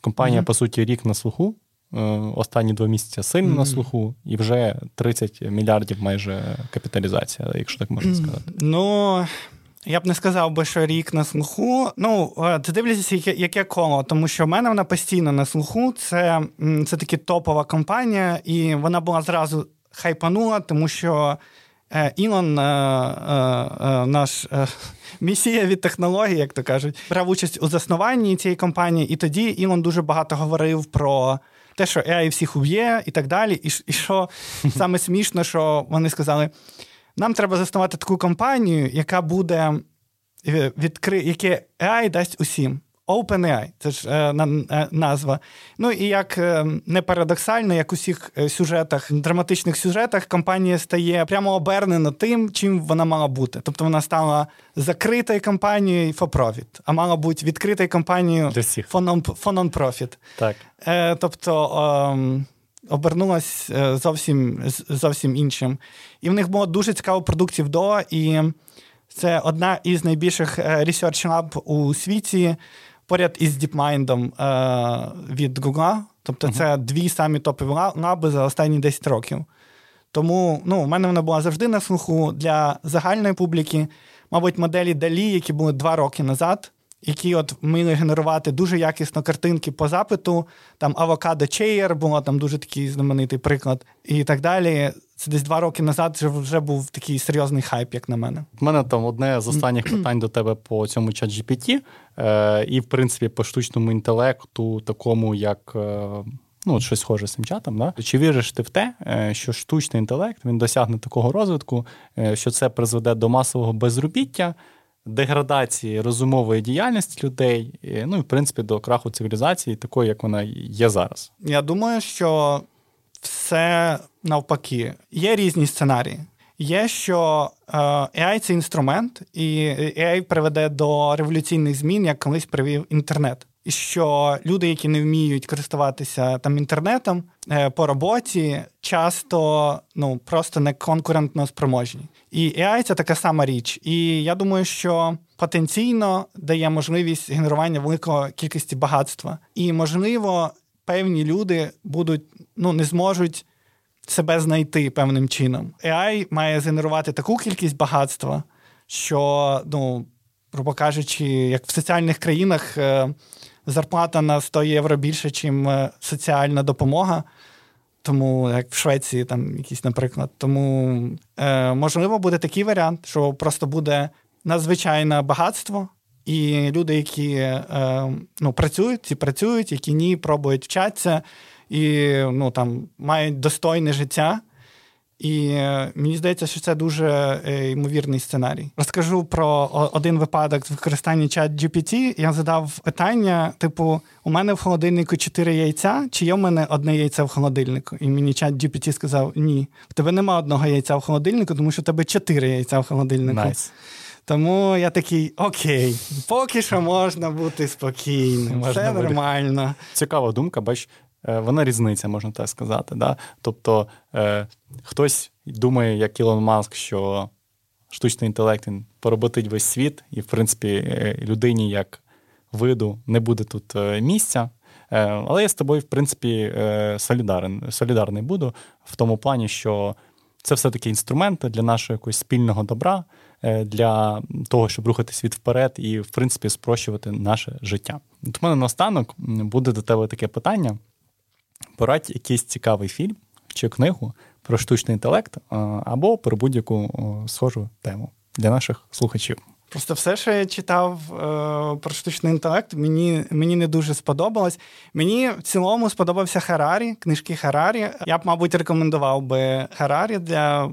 компанія, mm-hmm. по суті, рік на слуху. Останні два місяці сильно mm-hmm. на слуху, і вже 30 мільярдів майже капіталізація, якщо так можна сказати. Ну я б не сказав би, що рік на слуху. Ну, е, ти дивлячись, яке, яке коло, тому що в мене вона постійно на слуху. Це це таки топова компанія, і вона була зразу хайпанула, тому що е, Ілон, е, наш місія від технології, як то кажуть, брав участь у заснуванні цієї компанії, і тоді Ілон дуже багато говорив про. Те, що AI всіх уб'є, і так далі. І і що (laughs) саме смішно, що вони сказали: нам треба заснувати таку компанію, яка буде е, відкри... яке AI дасть усім. OpenAI, це ж е, е, назва. Ну і як е, не парадоксально, як у всіх е, сюжетах, драматичних сюжетах, компанія стає прямо обернена тим, чим вона мала бути. Тобто вона стала закритою компанією for profit, а мала бути відкритою компанією for non-profit. Так. Е, Тобто. Ем, обернулась е, зовсім зовсім іншим. І в них було дуже цікаво продуктів до, і це одна із найбільших е, research lab у світі поряд із DeepMind е, від Google. Тобто, uh-huh. це дві самі топові лаби за останні 10 років. Тому ну, у мене вона була завжди на слуху для загальної публіки. Мабуть, моделі Далі, які були два роки назад які от вміли генерувати дуже якісно картинки по запиту. Там Avocado Chair було там дуже такий знаменитий приклад, і так далі. Це десь два роки назад вже був такий серйозний хайп, як на мене. У мене там одне з останніх питань до тебе по цьому чат GPT, е, і, в принципі, по штучному інтелекту, такому як. Е, ну от щось схоже з цим чатом. Да? Чи віриш ти в те, е, що штучний інтелект він досягне такого розвитку, е, що це призведе до масового безробіття? Деградації розумової діяльності людей, ну і в принципі до краху цивілізації, такої, як вона є зараз. Я думаю, що все навпаки. Є різні сценарії. Є, що е, AI – це інструмент, і AI приведе до революційних змін, як колись привів інтернет. І що люди, які не вміють користуватися там інтернетом е, по роботі, часто ну просто не конкурентно спроможні. І AI – це така сама річ. І я думаю, що потенційно дає можливість генерування великої кількості багатства. І можливо, певні люди будуть ну не зможуть себе знайти певним чином. AI має згенерувати таку кількість багатства, що, ну, грубо кажучи, як в соціальних країнах е, зарплата на 100 євро більше, ніж е, соціальна допомога. Тому, як в Швеції, там якісь, наприклад. Тому е, можливо буде такий варіант, що просто буде надзвичайне багатство, і люди, які е, ну, працюють, ці працюють, які ні, пробують вчатися і ну, там, мають достойне життя. І мені здається, що це дуже е, ймовірний сценарій. Розкажу про один випадок з використання чат GPT. Я задав питання: типу, у мене в холодильнику чотири яйця, чи є в мене одне яйце в холодильнику? І мені чат GPT сказав: Ні, в тебе нема одного яйця в холодильнику, тому що в тебе чотири яйця в холодильнику. Nice. Тому я такий: окей, поки що можна бути спокійним, все нормально. Цікава думка, бач. Е, вона різниця, можна так сказати. Да? Тобто е, хтось думає, як Ілон Маск, що штучний інтелект він пороботить весь світ, і, в принципі, е, людині як виду не буде тут е, місця. Але я з тобою, в принципі, солідарен, солідарний буду в тому плані, що це все-таки інструменти для нашого якогось спільного добра, для того, щоб рухати світ вперед і, в принципі, спрощувати наше життя. От мене наостанок буде до тебе таке питання порадь якийсь цікавий фільм чи книгу про штучний інтелект або про будь-яку схожу тему для наших слухачів. Просто все, що я читав е, про штучний інтелект, мені мені не дуже сподобалось. Мені в цілому сподобався Харарі, книжки Харарі. Я б, мабуть, рекомендував би Харарі для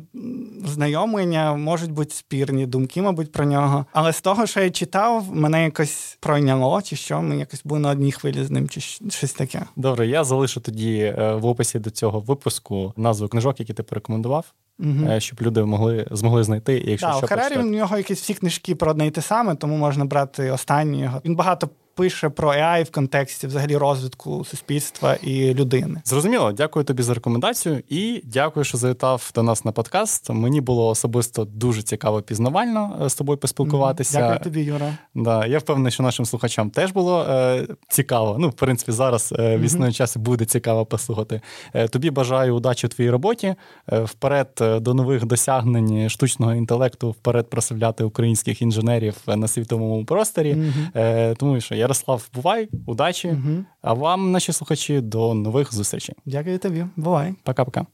знайомлення. Можуть бути спірні думки, мабуть, про нього. Але з того, що я читав, мене якось пройняло, чи що ми якось були на одній хвилі з ним, чи щось таке. Добре, я залишу тоді е, в описі до цього випуску назву книжок, які ти порекомендував. Угу. Щоб люди могли змогли знайти. Якщо да, що у Харері в нього якісь всі книжки про одне й те саме, тому можна брати останній його. Він багато пише про AI в контексті взагалі розвитку суспільства і людини. Зрозуміло, дякую тобі за рекомендацію і дякую, що завітав до нас на подкаст. Мені було особисто дуже цікаво пізнавально е, з тобою поспілкуватися. Дякую тобі, Юра. Да, Я впевнений, що нашим слухачам теж було е, цікаво. Ну, в принципі, зараз е, в існує часі буде цікаво послухати. Е, тобі бажаю удачі в твоїй роботі. Е, вперед е, до нових досягнень штучного інтелекту, вперед прославляти українських інженерів на світовому просторі. Тому що я Ярослав, бувай, удачі. Угу. А вам, наші слухачі, до нових зустрічей. Дякую тобі. Бувай. Пока-пока.